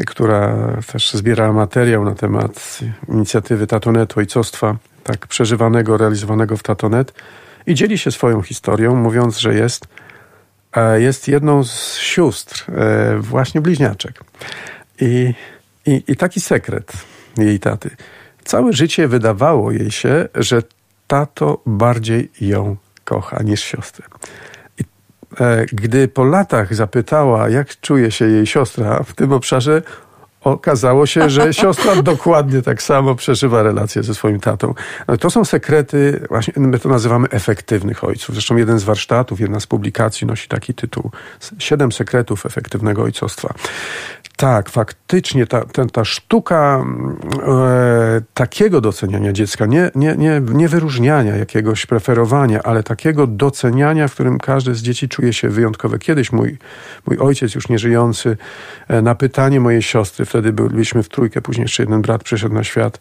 która też zbierała materiał na temat inicjatywy Tatonetu Ojcostwa, tak przeżywanego, realizowanego w Tatonet i dzieli się swoją historią, mówiąc, że jest, e, jest jedną z sióstr, e, właśnie bliźniaczek. I, i, I taki sekret jej taty. Całe życie wydawało jej się, że tato bardziej ją kocha niż siostrę. I, e, gdy po latach zapytała, jak czuje się jej siostra w tym obszarze, okazało się, że siostra dokładnie tak samo przeżywa relacje ze swoim tatą. No, to są sekrety, właśnie my to nazywamy efektywnych ojców. Zresztą jeden z warsztatów, jedna z publikacji nosi taki tytuł. Siedem sekretów efektywnego ojcostwa. Tak, faktycznie ta, ta, ta sztuka e, takiego doceniania dziecka, nie, nie, nie, nie wyróżniania jakiegoś preferowania, ale takiego doceniania, w którym każde z dzieci czuje się wyjątkowe. Kiedyś mój, mój ojciec, już nieżyjący, e, na pytanie mojej siostry, wtedy byliśmy w trójkę, później jeszcze jeden brat przyszedł na świat,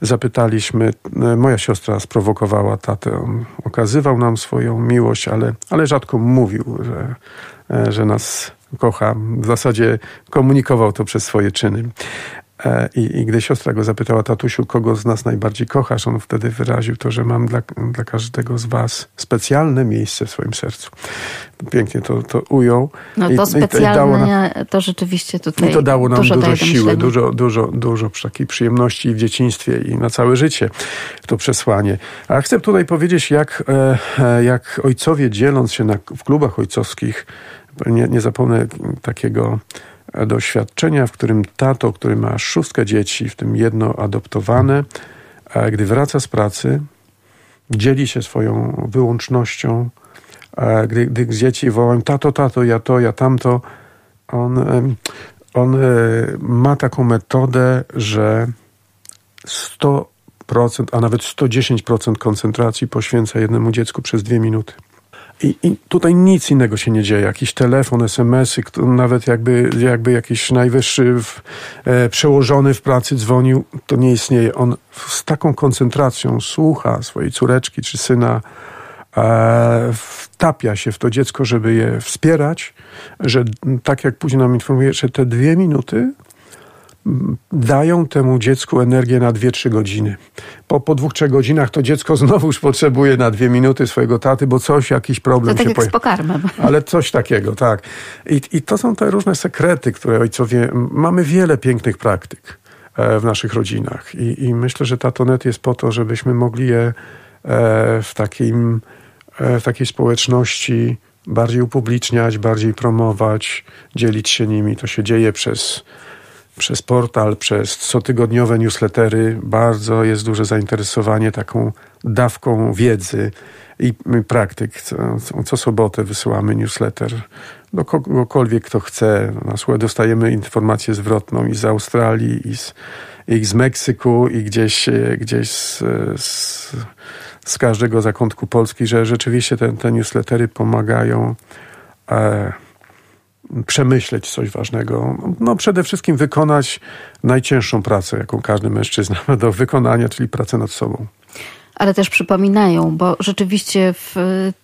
zapytaliśmy, e, moja siostra sprowokowała tatę, on okazywał nam swoją miłość, ale, ale rzadko mówił, że, e, że nas kocha. W zasadzie komunikował to przez swoje czyny. E, I, I, gdy siostra go zapytała, tatusiu, kogo z nas najbardziej kochasz, on wtedy wyraził to, że mam dla, dla każdego z was specjalne miejsce w swoim sercu. Pięknie to, to ujął. No to I, specjalne, i, na, to rzeczywiście tutaj I to dało nam dużo, dużo siły, dużo, dużo, dużo takiej przyjemności w dzieciństwie i na całe życie to przesłanie. A chcę tutaj powiedzieć, jak, e, e, jak ojcowie dzieląc się na, w klubach ojcowskich, nie, nie zapomnę takiego doświadczenia, w którym tato, który ma szóstkę dzieci, w tym jedno adoptowane, gdy wraca z pracy, dzieli się swoją wyłącznością, gdy, gdy dzieci wołają tato, tato, ja to, ja tamto, on, on e, ma taką metodę, że 100%, a nawet 110% koncentracji poświęca jednemu dziecku przez dwie minuty. I, I, tutaj nic innego się nie dzieje. Jakiś telefon, SMS-y, nawet jakby, jakby jakiś najwyższy w, e, przełożony w pracy dzwonił, to nie istnieje. On z taką koncentracją słucha swojej córeczki czy syna e, wtapia się w to dziecko, żeby je wspierać, że tak jak później nam informuje, że te dwie minuty dają temu dziecku energię na 2-3 godziny. Po, po dwóch, trzech godzinach to dziecko znowuż potrzebuje na dwie minuty swojego taty, bo coś, jakiś problem to tak się z pokarmem. Ale coś takiego, tak. I, I to są te różne sekrety, które ojcowie... Mamy wiele pięknych praktyk e, w naszych rodzinach i, i myślę, że Tatonet jest po to, żebyśmy mogli je e, w, takim, e, w takiej społeczności bardziej upubliczniać, bardziej promować, dzielić się nimi. To się dzieje przez przez portal, przez cotygodniowe newslettery bardzo jest duże zainteresowanie taką dawką wiedzy i praktyk. Co, co sobotę wysyłamy newsletter do kogokolwiek, kto chce. Na słuchaj dostajemy informację zwrotną i z Australii, i z, i z Meksyku, i gdzieś, gdzieś z, z, z każdego zakątku Polski, że rzeczywiście te, te newslettery pomagają e, przemyśleć coś ważnego. No przede wszystkim wykonać najcięższą pracę, jaką każdy mężczyzna ma do wykonania, czyli pracę nad sobą. Ale też przypominają, bo rzeczywiście w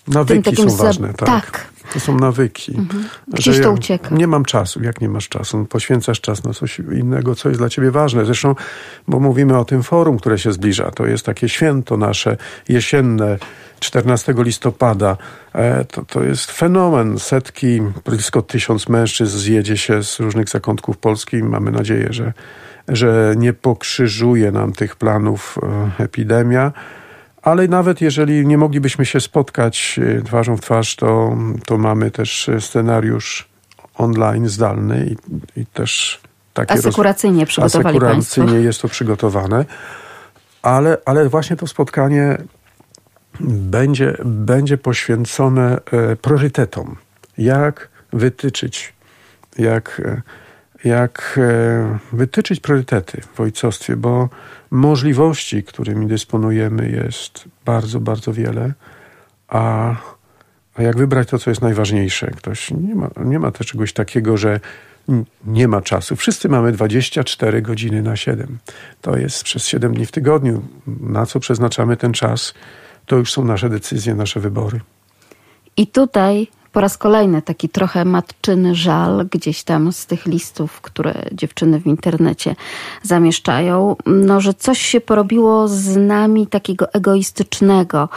Nawyki tym takim są ważne, tak. tak. To są nawyki. Mhm. Gdzieś to ucieka. Nie mam czasu. Jak nie masz czasu? Poświęcasz czas na coś innego, co jest dla ciebie ważne. Zresztą, bo mówimy o tym forum, które się zbliża. To jest takie święto nasze jesienne, 14 listopada. E, to, to jest fenomen. Setki, blisko tysiąc mężczyzn zjedzie się z różnych zakątków Polski mamy nadzieję, że, że nie pokrzyżuje nam tych planów e, epidemia. Ale nawet jeżeli nie moglibyśmy się spotkać e, twarzą w twarz, to, to mamy też scenariusz online, zdalny i, i też takie asekuracyjnie roz... przygotowali Asekuracyjnie Państwo. jest to przygotowane. Ale, ale właśnie to spotkanie będzie, będzie poświęcone e, priorytetom. Jak wytyczyć, jak, e, jak e, wytyczyć priorytety w ojcostwie, bo możliwości, którymi dysponujemy, jest bardzo, bardzo wiele, a, a jak wybrać to, co jest najważniejsze? Ktoś nie ma, nie ma też czegoś takiego, że nie ma czasu. Wszyscy mamy 24 godziny na 7. To jest przez 7 dni w tygodniu. Na co przeznaczamy ten czas? to już są nasze decyzje, nasze wybory. I tutaj po raz kolejny taki trochę matczyny żal gdzieś tam z tych listów, które dziewczyny w internecie zamieszczają, no, że coś się porobiło z nami takiego egoistycznego.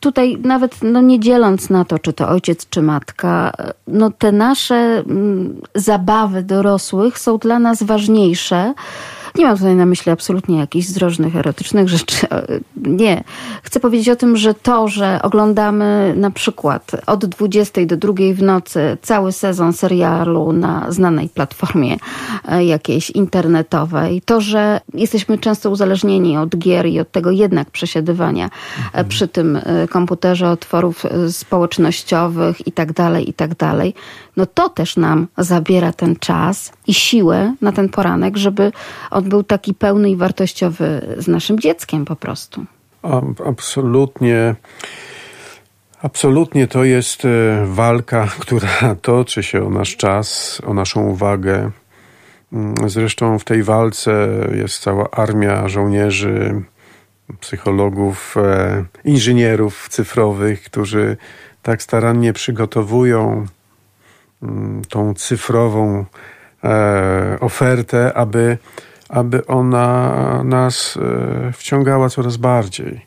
Tutaj nawet no, nie dzieląc na to, czy to ojciec, czy matka, no, te nasze mm, zabawy dorosłych są dla nas ważniejsze nie mam tutaj na myśli absolutnie jakichś zdrożnych, erotycznych rzeczy. Nie. Chcę powiedzieć o tym, że to, że oglądamy na przykład od 20 do 2 w nocy cały sezon serialu na znanej platformie e, jakiejś internetowej, to, że jesteśmy często uzależnieni od gier i od tego jednak przesiadywania e, mhm. przy tym e, komputerze, otworów społecznościowych i tak dalej, i tak dalej, no to też nam zabiera ten czas i siłę na ten poranek, żeby on był taki pełny i wartościowy z naszym dzieckiem po prostu. Absolutnie. Absolutnie to jest e, walka, która toczy się o nasz czas, o naszą uwagę. Mm, zresztą w tej walce jest cała armia żołnierzy, psychologów, e, inżynierów cyfrowych, którzy tak starannie przygotowują mm, tą cyfrową ofertę, aby aby ona nas e, wciągała coraz bardziej.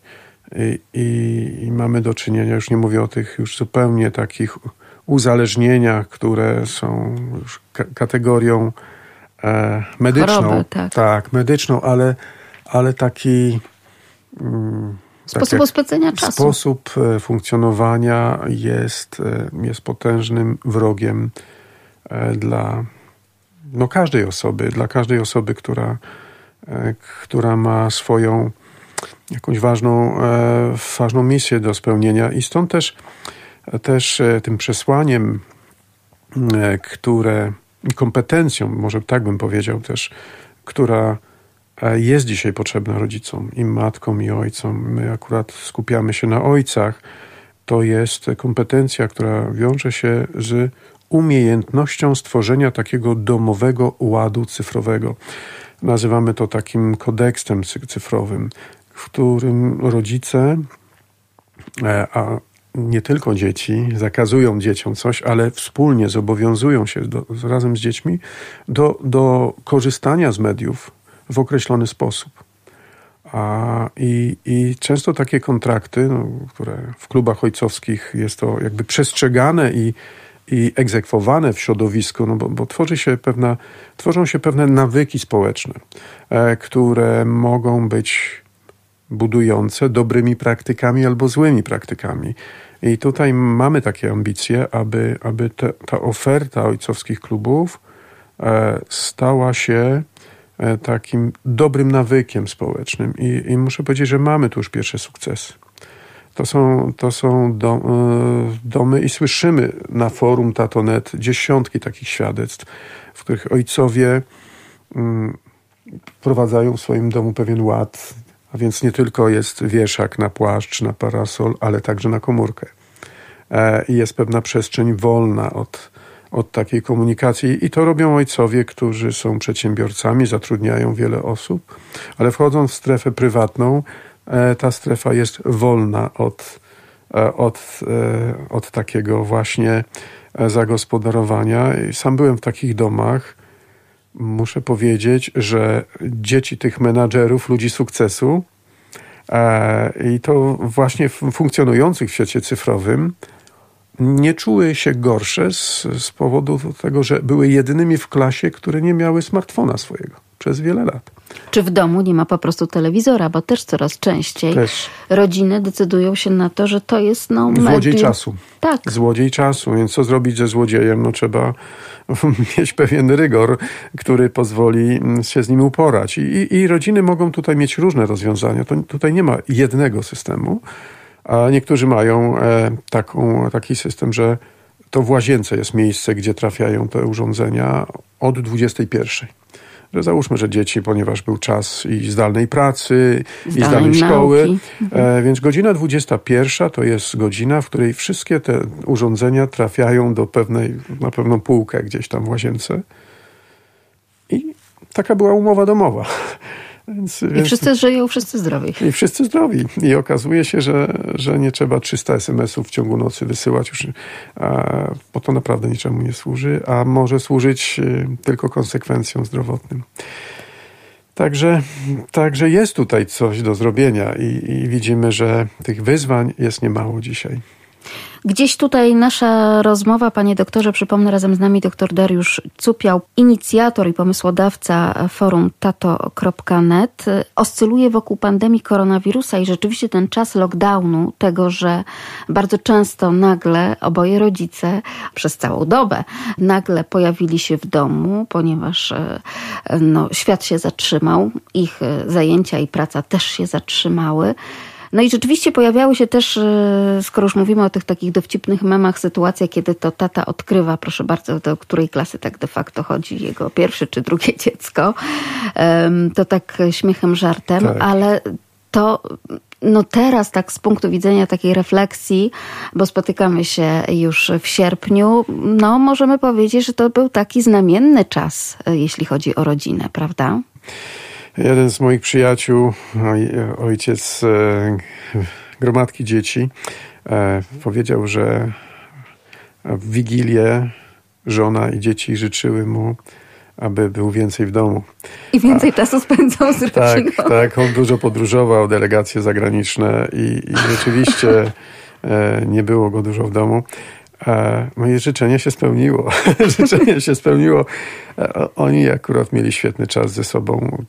I, i, I, mamy do czynienia, już nie mówię o tych już zupełnie takich uzależnieniach, które są już kategorią e, medyczną. Choroby, tak. tak, medyczną, ale, ale taki. Mm, sposób tak spędzenia czasu. Sposób e, funkcjonowania jest, e, jest potężnym wrogiem dla, no, każdej osoby, dla każdej osoby, która, e, która ma swoją jakąś ważną, e, ważną misję do spełnienia. I stąd też, też e, tym przesłaniem, które kompetencją, może tak bym powiedział też, która jest dzisiaj potrzebna rodzicom, i matkom, i ojcom. My akurat skupiamy się na ojcach. To jest kompetencja, która wiąże się z umiejętnością stworzenia takiego domowego ładu cyfrowego. Nazywamy to takim kodeksem cyfrowym, w którym rodzice, e, a, nie tylko dzieci zakazują dzieciom coś, ale wspólnie zobowiązują się do, razem z dziećmi do, do korzystania z mediów w określony sposób. A, i, I często takie kontrakty, no, które w klubach ojcowskich jest to jakby przestrzegane i, i egzekwowane w środowisku, no bo, bo tworzy się pewna, tworzą się pewne nawyki społeczne, e, które mogą być budujące dobrymi praktykami albo złymi praktykami. I tutaj mamy takie ambicje, aby, aby te, ta oferta ojcowskich klubów e, stała się e, takim dobrym nawykiem społecznym. I, I, muszę powiedzieć, że mamy tu już pierwsze sukcesy. To są, to są dom, e, domy i słyszymy na forum Tatonet dziesiątki takich świadectw, w których ojcowie mm, wprowadzają w swoim domu pewien ład, a więc nie tylko jest wieszak na płaszcz, na parasol, ale także na komórkę. E, I jest pewna przestrzeń wolna od, od takiej komunikacji. I to robią ojcowie, którzy są przedsiębiorcami, zatrudniają wiele osób, ale wchodząc w strefę prywatną, ta strefa jest wolna od, e, od, od takiego właśnie zagospodarowania. Sam byłem w takich domach, muszę powiedzieć, że dzieci tych menadżerów, ludzi sukcesu e, i to właśnie funkcjonujących w świecie cyfrowym, nie czuły się gorsze z, z powodu tego, że były jedynymi w klasie, które nie miały smartfona swojego przez wiele lat. Czy w domu nie ma po prostu telewizora, bo też coraz częściej też. rodziny decydują się na to, że to jest no, medium. Złodziej czasu. Tak. Złodziej czasu, więc co zrobić ze złodziejem? No trzeba mieć pewien rygor, który pozwoli mm, się z nim uporać. I, i, i rodziny mogą tutaj mieć różne rozwiązania. To, tutaj nie ma jednego systemu, a niektórzy mają e, taką, taki system, że to w łazience jest miejsce, gdzie trafiają te urządzenia od 21 że załóżmy, że dzieci, ponieważ był czas i zdalnej pracy, zdalnej i zdalnej szkoły, e, więc godzina 21 to jest godzina, w której wszystkie te urządzenia trafiają do pewnej, na pewną półkę gdzieś tam w łazience. I taka była umowa domowa. Więc, I więc, wszyscy żyją, wszyscy zdrowi. I wszyscy zdrowi. I okazuje się, że, że nie trzeba 300 SMS-ów w ciągu nocy wysyłać, już, bo to naprawdę niczemu nie służy, a może służyć y, tylko konsekwencjom zdrowotnym. Także, także jest tutaj coś do zrobienia i, i widzimy, że tych wyzwań jest niemało dzisiaj. Gdzieś tutaj nasza rozmowa, panie doktorze, przypomnę razem z nami dr Dariusz Cupiał, inicjator i pomysłodawca forum tato.net, oscyluje wokół pandemii koronawirusa i rzeczywiście ten czas lockdownu, tego, że bardzo często nagle oboje rodzice przez całą dobę nagle pojawili się w domu, ponieważ e, no, świat się zatrzymał, ich e, zajęcia i praca też się zatrzymały. No i rzeczywiście pojawiały się też, e, skoro już mówimy o tych takich dowcipnych memach, sytuacje, kiedy to tata odkrywa, proszę bardzo, do której klasy tak de facto chodzi jego pierwsze czy drugie dziecko. To tak śmiechem, żartem, tak. ale to no teraz tak z punktu widzenia takiej refleksji, bo spotykamy się już w sierpniu, no możemy powiedzieć, że to był taki znamienny czas, e, jeśli chodzi o rodzinę, prawda? Jeden z moich przyjaciół, ojciec e, gromadki dzieci, e, powiedział, że w Wigilię żona i dzieci życzyły mu, aby był więcej w domu. I więcej A, czasu spędzał z rodziną. Tak, tak. On dużo podróżował, delegacje zagraniczne i, i rzeczywiście e, nie było go dużo w domu. Moje życzenie się spełniło. życzenie się spełniło. Oni akurat mieli świetny czas ze sobą,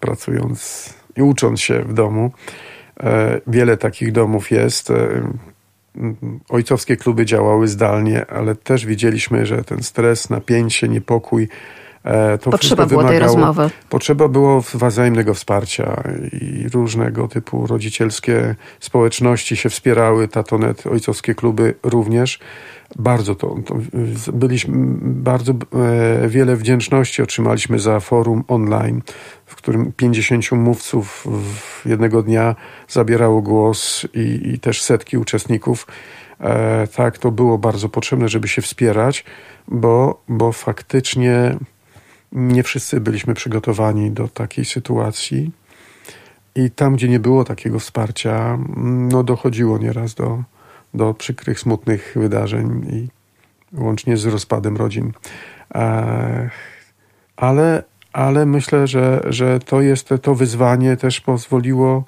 pracując i ucząc się w domu. E, wiele takich domów jest. E, ojcowskie kluby działały zdalnie, ale też widzieliśmy, że ten stres, napięcie, niepokój E, to potrzeba było tej rozmowy. Potrzeba było wzajemnego wsparcia i różnego typu rodzicielskie społeczności się wspierały, tatonet, ojcowskie kluby również. Bardzo to, to byliśmy, bardzo e, wiele wdzięczności otrzymaliśmy za forum online, w którym 50 mówców jednego dnia zabierało głos i, i też setki uczestników. E, tak, to było bardzo potrzebne, żeby się wspierać, bo, bo faktycznie nie wszyscy byliśmy przygotowani do takiej sytuacji. I tam, gdzie nie było takiego wsparcia, no dochodziło nieraz do, do przykrych, smutnych wydarzeń i łącznie z rozpadem rodzin. Ale, ale myślę, że, że to jest to wyzwanie też pozwoliło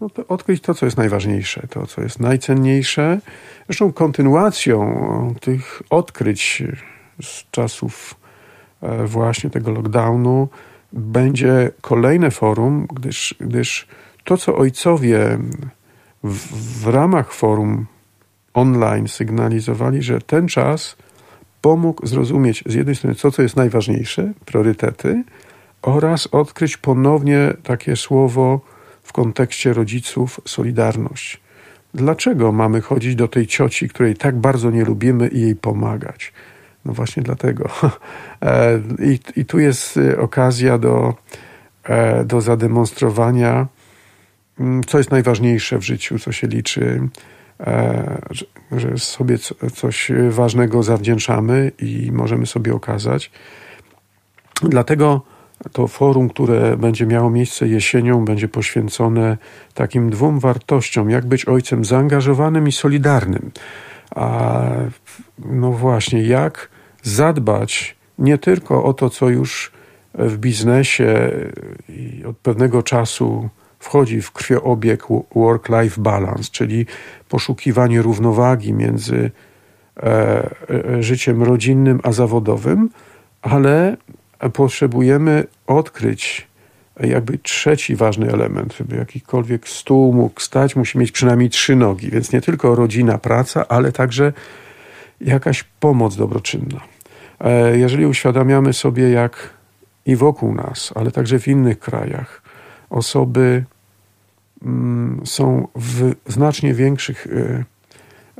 no to odkryć to, co jest najważniejsze, to, co jest najcenniejsze. Zresztą kontynuacją tych odkryć z czasów e, właśnie tego lockdownu będzie kolejne forum, gdyż, gdyż to, co ojcowie w, w ramach forum online sygnalizowali, że ten czas pomógł zrozumieć z jednej strony to, co jest najważniejsze, priorytety, oraz odkryć ponownie takie słowo w kontekście rodziców solidarność. Dlaczego mamy chodzić do tej cioci, której tak bardzo nie lubimy i jej pomagać? No właśnie dlatego. E, I, i tu jest y, okazja do, e, do zademonstrowania, mm, co jest najważniejsze w życiu, co się liczy, e, że sobie coś ważnego zawdzięczamy i możemy sobie okazać. Dlatego to forum, które będzie miało miejsce jesienią, będzie poświęcone takim dwóm wartościom: jak być ojcem zaangażowanym i solidarnym. A no właśnie, jak zadbać nie tylko o to, co już w biznesie od pewnego czasu wchodzi w krwiobieg work-life balance, czyli poszukiwanie równowagi między e, e, życiem rodzinnym a zawodowym, ale potrzebujemy odkryć jakby trzeci ważny element, żeby jakikolwiek stół mógł stać, musi mieć przynajmniej trzy nogi, więc nie tylko rodzina, praca, ale także jakaś pomoc dobroczynna. E, jeżeli uświadamiamy sobie, jak i wokół nas, ale także w innych krajach, osoby mm, są w znacznie większych e,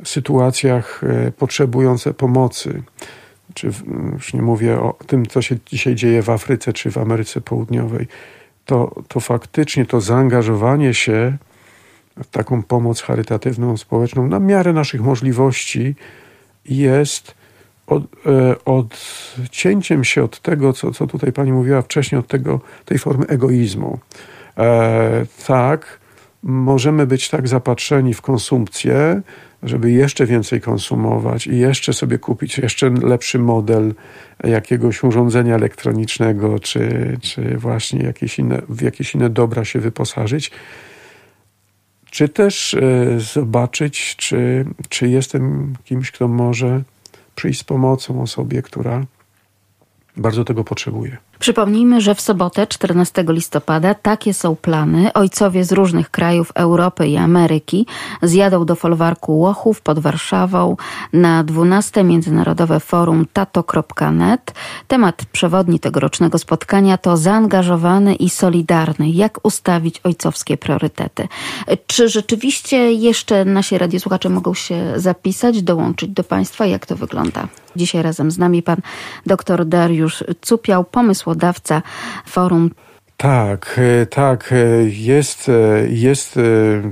sytuacjach e, potrzebujące pomocy, czy już nie mówię o tym, co się dzisiaj dzieje w Afryce czy w Ameryce Południowej, to, to faktycznie to zaangażowanie się w taką pomoc charytatywną, społeczną na miarę naszych możliwości jest od, e, odcięciem się od tego, co, co tutaj pani mówiła wcześniej, od tego, tej formy egoizmu. E, tak, możemy być tak zapatrzeni w konsumpcję, żeby jeszcze więcej konsumować i jeszcze sobie kupić jeszcze lepszy model jakiegoś urządzenia elektronicznego, czy, czy właśnie jakieś inne, w jakieś inne dobra się wyposażyć, czy też e, zobaczyć, czy, czy jestem kimś, kto może przyjść z pomocą osobie, która bardzo tego potrzebuje. Przypomnijmy, że w sobotę 14 listopada takie są plany. Ojcowie z różnych krajów Europy i Ameryki zjadą do folwarku Łochów pod Warszawą na 12 Międzynarodowe Forum tato.net. Temat przewodni tegorocznego spotkania to zaangażowany i solidarny. Jak ustawić ojcowskie priorytety? Czy rzeczywiście jeszcze nasi radiosłuchacze mogą się zapisać, dołączyć do Państwa? Jak to wygląda? Dzisiaj razem z nami pan dr Dariusz Cupiał, pomysłodawca forum tak, e, tak. E, jest, e, jest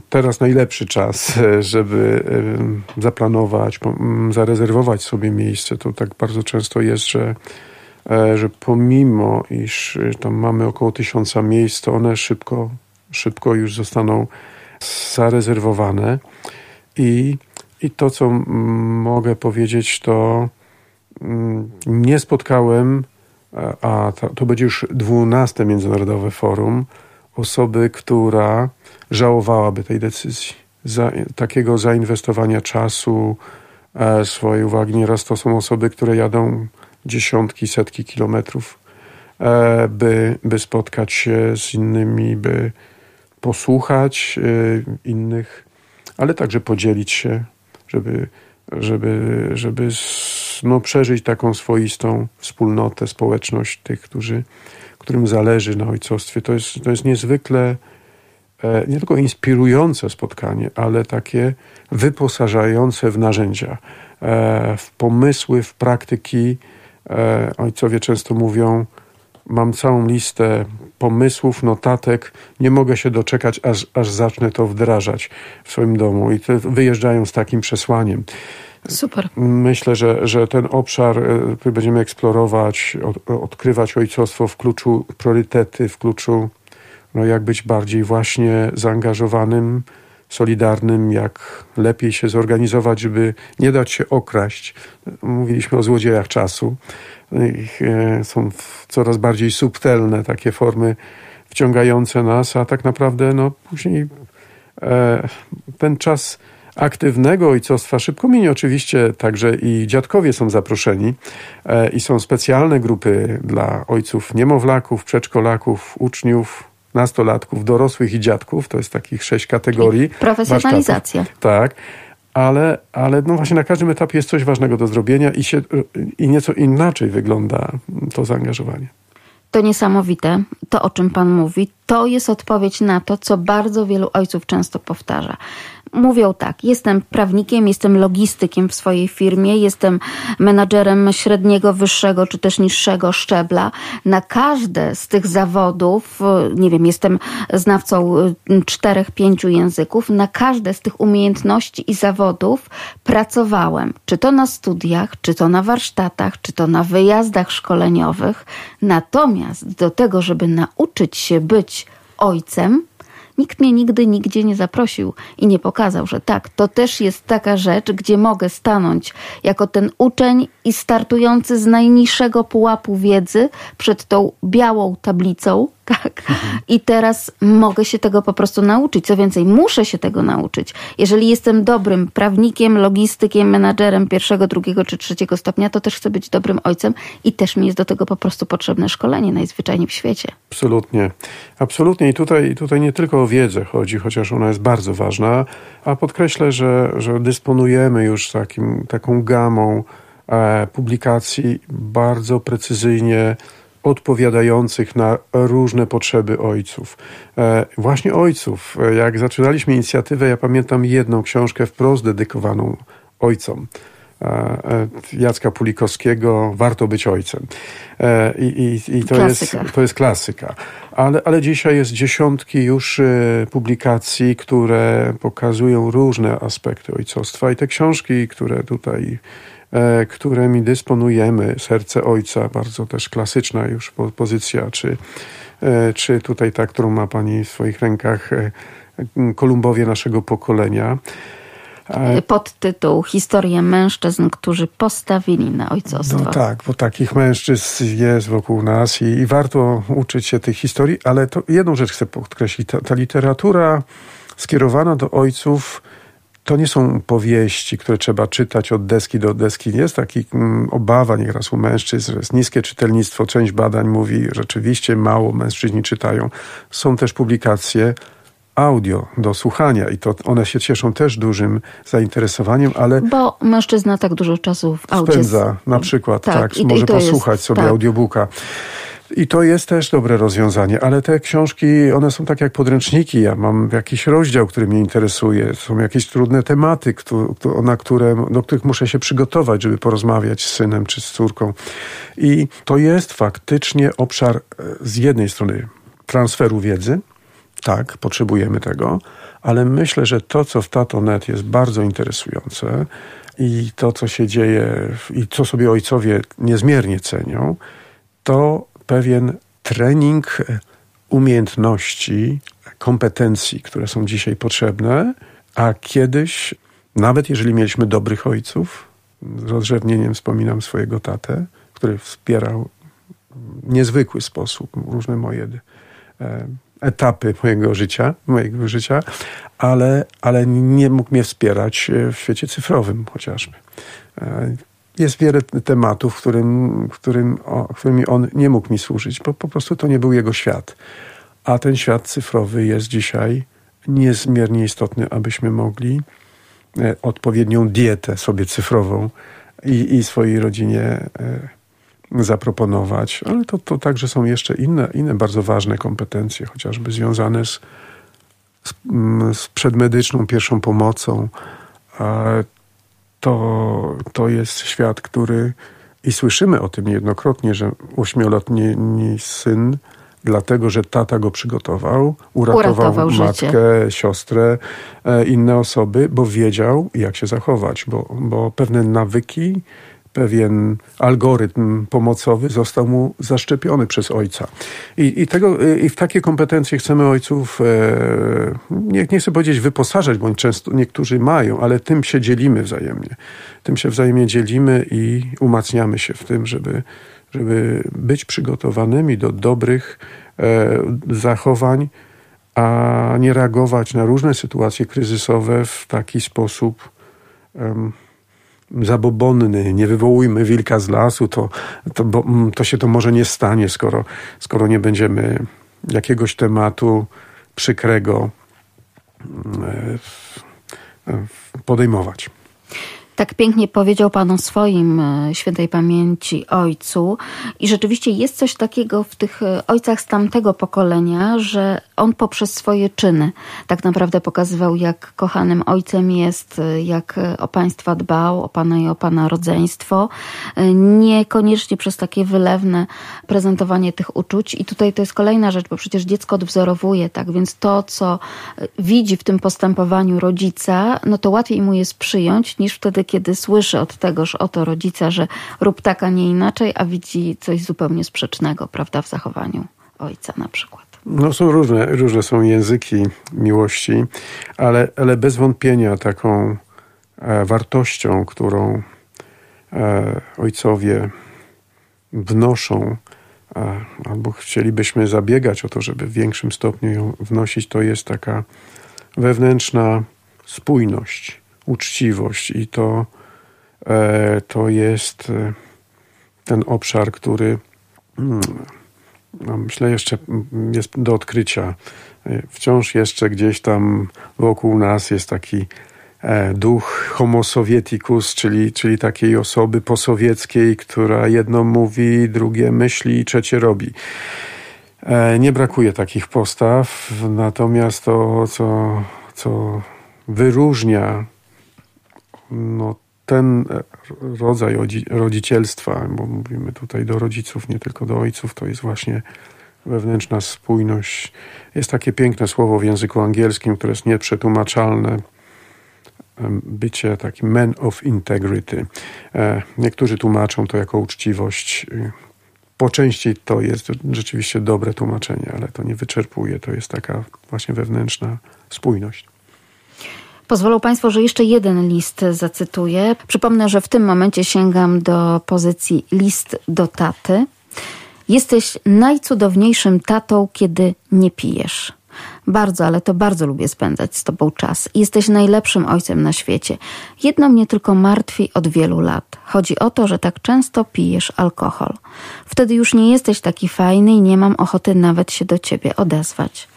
teraz najlepszy czas, żeby zaplanować, zarezerwować sobie miejsce. To tak bardzo często jest, że, że pomimo iż tam mamy około tysiąca miejsc, to one szybko, szybko już zostaną zarezerwowane. I, i to, co mogę powiedzieć, to Mm, nie spotkałem, a to będzie już dwunaste międzynarodowe forum, osoby, która żałowałaby tej decyzji. Za, takiego zainwestowania czasu, e, swojej uwagi. Nieraz to są osoby, które jadą dziesiątki, setki kilometrów, e, by, by spotkać się z innymi, by posłuchać e, innych, ale także podzielić się, żeby, żeby, żeby no, przeżyć taką swoistą wspólnotę, społeczność tych, którzy, którym zależy na ojcostwie. To jest, to jest niezwykle e, nie tylko inspirujące spotkanie, ale takie wyposażające w narzędzia, e, w pomysły, w praktyki. E, ojcowie często mówią, mam całą listę pomysłów, notatek, nie mogę się doczekać, aż, aż zacznę to wdrażać w swoim domu. I wyjeżdżają z takim przesłaniem. Super. Myślę, że, że ten obszar, e, który będziemy eksplorować, od, odkrywać ojcostwo w kluczu priorytety, w kluczu no jak być bardziej właśnie zaangażowanym solidarnym, jak lepiej się zorganizować, żeby nie dać się okraść. Mówiliśmy o złodziejach czasu. E, są coraz bardziej subtelne takie formy wciągające nas, a tak naprawdę no, później e, ten czas aktywnego ojcostwa szybko minie. Oczywiście także i dziadkowie są zaproszeni e, i są specjalne grupy dla ojców niemowlaków, przedszkolaków, uczniów, nastolatków, dorosłych i dziadków. To jest takich sześć kategorii. Profesjonalizacja. Warsztatów. Tak. Ale, ale no właśnie na każdym etapie jest coś ważnego do zrobienia i, się, i nieco inaczej wygląda to zaangażowanie. To niesamowite, to o czym Pan mówi, to jest odpowiedź na to, co bardzo wielu ojców często powtarza mówią tak: Jestem prawnikiem, jestem logistykiem w swojej firmie, jestem menadżerem średniego, wyższego czy też niższego szczebla. Na każde z tych zawodów, nie wiem, jestem znawcą y, czterech, pięciu języków, na każde z tych umiejętności i zawodów pracowałem. Czy to na studiach, czy to na warsztatach, czy to na wyjazdach szkoleniowych. Natomiast do tego, żeby nauczyć się być ojcem, Nikt mnie nigdy nigdzie nie zaprosił i nie pokazał, że tak, to też jest taka rzecz, gdzie mogę stanąć jako ten uczeń i startujący z najniższego pułapu wiedzy przed tą białą tablicą, tak? Mhm. I teraz mogę się tego po prostu nauczyć. Co więcej, muszę się tego nauczyć. Jeżeli jestem dobrym prawnikiem, logistykiem, menadżerem pierwszego, drugiego czy trzeciego stopnia, to też chcę być dobrym ojcem i też mi jest do tego po prostu potrzebne szkolenie najzwyczajniej w świecie. Absolutnie. Absolutnie. I tutaj, tutaj nie tylko o wiedzę chodzi, chociaż ona jest bardzo ważna, a podkreślę, że, że dysponujemy już takim, taką gamą e, publikacji bardzo precyzyjnie odpowiadających na różne potrzeby ojców. E, właśnie ojców. E, jak zaczynaliśmy inicjatywę, ja pamiętam jedną książkę wprost dedykowaną ojcom. E, Jacka Pulikowskiego Warto być ojcem. I, i, i to, jest, to jest klasyka. Ale, ale dzisiaj jest dziesiątki już publikacji, które pokazują różne aspekty ojcostwa i te książki, które tutaj E, którymi dysponujemy. Serce Ojca, bardzo też klasyczna już pozycja, czy, e, czy tutaj ta, którą ma Pani w swoich rękach, e, Kolumbowie naszego pokolenia. Pod tytuł Historia mężczyzn, którzy postawili na ojcostwo. No tak, bo takich mężczyzn jest wokół nas i, i warto uczyć się tych historii, ale to jedną rzecz chcę podkreślić. Ta, ta literatura skierowana do ojców to nie są powieści, które trzeba czytać od deski do deski. Jest taki mm, obawa nieraz u mężczyzn, że jest niskie czytelnictwo. Część badań mówi, że rzeczywiście mało mężczyźni czytają. Są też publikacje audio do słuchania i to one się cieszą też dużym zainteresowaniem, ale... Bo mężczyzna tak dużo czasu w audzie... Spędza, na przykład, tak, tak i, może i posłuchać jest, sobie tak. audiobooka. I to jest też dobre rozwiązanie, ale te książki, one są tak jak podręczniki. Ja mam jakiś rozdział, który mnie interesuje. Są jakieś trudne tematy, na które, do których muszę się przygotować, żeby porozmawiać z synem czy z córką. I to jest faktycznie obszar e, z jednej strony transferu wiedzy. Tak, potrzebujemy tego, ale myślę, że to, co w Tato.net jest bardzo interesujące i to, co się dzieje i co sobie ojcowie niezmiernie cenią, to pewien trening umiejętności, kompetencji, które są dzisiaj potrzebne, a kiedyś, nawet jeżeli mieliśmy dobrych ojców, z rozrzewnieniem wspominam swojego tatę, który wspierał w niezwykły sposób różne moje e, etapy mojego życia, mojego życia, ale, ale nie mógł mnie wspierać w świecie cyfrowym chociażby. E, jest wiele tematów, którym, którym, o, którymi on nie mógł mi służyć, bo po prostu to nie był jego świat. A ten świat cyfrowy jest dzisiaj niezmiernie istotny, abyśmy mogli e, odpowiednią dietę sobie cyfrową i, i swojej rodzinie e, zaproponować. Ale to, to także są jeszcze inne, inne bardzo ważne kompetencje, chociażby związane z, z, z przedmedyczną pierwszą pomocą to, to jest świat, który i słyszymy o tym niejednokrotnie, że ośmioletni syn, dlatego że tata go przygotował, uratował, uratował matkę, życie. siostrę, e, inne osoby, bo wiedział, jak się zachować, bo, bo pewne nawyki, pewien algorytm pomocowy został mu zaszczepiony przez ojca. I, i, tego, i w takie kompetencje chcemy ojców, e, nie, nie chcę powiedzieć wyposażać, bo często niektórzy mają, ale tym się dzielimy wzajemnie. Tym się wzajemnie dzielimy i umacniamy się w tym, żeby, żeby być przygotowanymi do dobrych e, zachowań, a nie reagować na różne sytuacje kryzysowe w taki sposób um, zabobonny. Nie wywołujmy wilka z lasu, to, to, bo, mm, to się to może nie stanie, skoro, skoro nie będziemy jakiegoś tematu przykrego mm, podejmować. Tak pięknie powiedział Pan o swoim e, świętej pamięci ojcu. I rzeczywiście jest coś takiego w tych e, ojcach z tamtego pokolenia, że on poprzez swoje czyny tak naprawdę pokazywał, jak kochanym ojcem jest, e, jak o państwa dbał, o Pana i o Pana rodzeństwo. Niekoniecznie przez takie wylewne prezentowanie tych uczuć. I tutaj to jest kolejna rzecz, bo przecież dziecko odwzorowuje, tak? Więc to, co widzi w tym postępowaniu rodzica, no to łatwiej mu jest przyjąć niż wtedy, kiedy słyszy od tegoż oto rodzica, że rób tak, a nie inaczej, a widzi coś zupełnie sprzecznego, prawda, w zachowaniu ojca na przykład. No są różne, różne są języki miłości, ale, ale bez wątpienia taką e, wartością, którą e, ojcowie wnoszą, e, albo chcielibyśmy zabiegać o to, żeby w większym stopniu ją wnosić, to jest taka wewnętrzna spójność uczciwość i to, e, to jest e, ten obszar, który mm, no myślę jeszcze jest do odkrycia. E, wciąż jeszcze gdzieś tam wokół nas jest taki duch homo sovieticus, czyli, czyli takiej osoby posowieckiej, która jedno mówi, drugie myśli, trzecie robi. Nie brakuje takich postaw, natomiast to, co, co wyróżnia no, ten rodzaj rodzicielstwa, bo mówimy tutaj do rodziców, nie tylko do ojców, to jest właśnie wewnętrzna spójność. Jest takie piękne słowo w języku angielskim, które jest nieprzetłumaczalne. Bycie takim man of integrity. E, niektórzy tłumaczą to jako uczciwość. Po części to jest rzeczywiście dobre tłumaczenie, ale to nie wyczerpuje. To jest taka właśnie wewnętrzna spójność. Pozwolą Państwo, że jeszcze jeden list zacytuję. Przypomnę, że w tym momencie sięgam do pozycji list do taty. Jesteś najcudowniejszym tatą, kiedy nie pijesz. Bardzo, ale to bardzo lubię spędzać z Tobą czas. Jesteś najlepszym ojcem na świecie. Jedno mnie tylko martwi od wielu lat. Chodzi o to, że tak często pijesz alkohol. Wtedy już nie jesteś taki fajny i nie mam ochoty nawet się do Ciebie odezwać.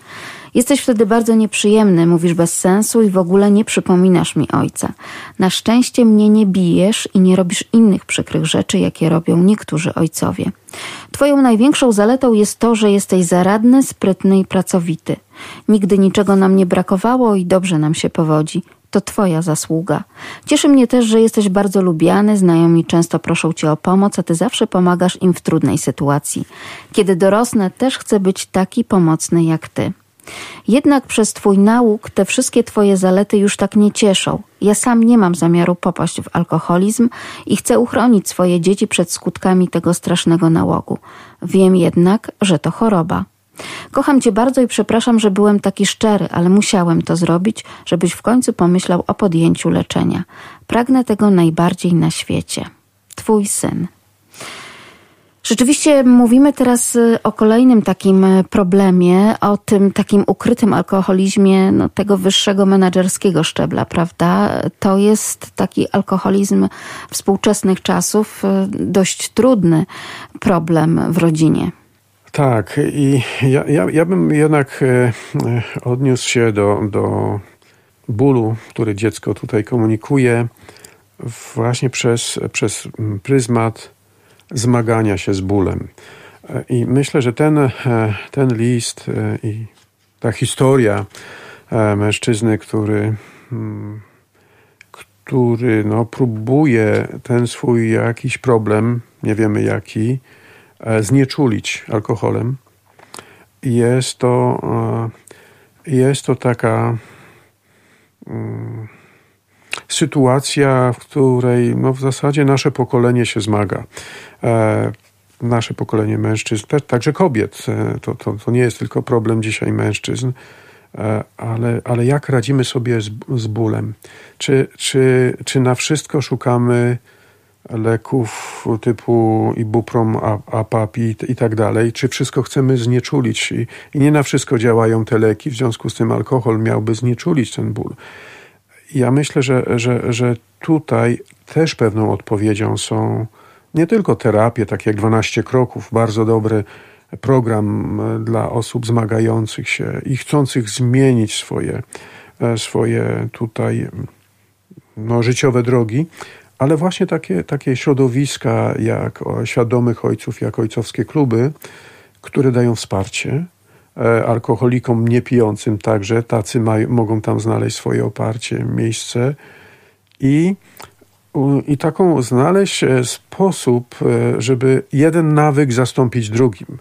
Jesteś wtedy bardzo nieprzyjemny, mówisz bez sensu i w ogóle nie przypominasz mi ojca. Na szczęście mnie nie bijesz i nie robisz innych przykrych rzeczy, jakie robią niektórzy ojcowie. Twoją największą zaletą jest to, że jesteś zaradny, sprytny i pracowity. Nigdy niczego nam nie brakowało i dobrze nam się powodzi to Twoja zasługa. Cieszy mnie też, że jesteś bardzo lubiany, znajomi często proszą Cię o pomoc, a Ty zawsze pomagasz im w trudnej sytuacji. Kiedy dorosnę, też chcę być taki pomocny jak Ty. Jednak przez Twój nauk te wszystkie Twoje zalety już tak nie cieszą. Ja sam nie mam zamiaru popaść w alkoholizm i chcę uchronić swoje dzieci przed skutkami tego strasznego nałogu. Wiem jednak, że to choroba. Kocham Cię bardzo i przepraszam, że byłem taki szczery, ale musiałem to zrobić, żebyś w końcu pomyślał o podjęciu leczenia. Pragnę tego najbardziej na świecie. Twój syn. Rzeczywiście mówimy teraz y, o kolejnym takim y, problemie, o tym takim ukrytym alkoholizmie no, tego wyższego menedżerskiego szczebla, prawda? To jest taki alkoholizm współczesnych czasów, y, dość trudny problem w rodzinie. Tak, i ja, ja, ja bym jednak odniósł się do, do bólu, który dziecko tutaj komunikuje, właśnie przez, przez pryzmat zmagania się z bólem. I myślę, że ten, ten list e, i ta historia e, mężczyzny, który, mm, który no, próbuje ten swój jakiś problem, nie wiemy jaki, e, znieczulić alkoholem, jest to, jest to taka mm, sytuacja, w której no, w zasadzie nasze pokolenie się zmaga. E, nasze pokolenie mężczyzn, także kobiet. E, to, to, to nie jest tylko problem dzisiaj mężczyzn, e, ale, ale jak radzimy sobie z, z bólem? Czy, czy, czy na wszystko szukamy leków typu ibuprom, apap i, i tak dalej, czy wszystko chcemy znieczulić I, i nie na wszystko działają te leki, w związku z tym alkohol miałby znieczulić ten ból. Ja myślę, że, że, że tutaj też pewną odpowiedzią są nie tylko terapie, takie jak 12 kroków, bardzo dobry program dla osób zmagających się i chcących zmienić swoje, swoje tutaj no, życiowe drogi, ale właśnie takie, takie środowiska jak świadomych ojców, jak ojcowskie kluby, które dają wsparcie e, alkoholikom niepijącym także, tacy mogą tam znaleźć swoje oparcie, miejsce i, i taką znaleźć e, sposób, e, żeby jeden nawyk zastąpić drugim.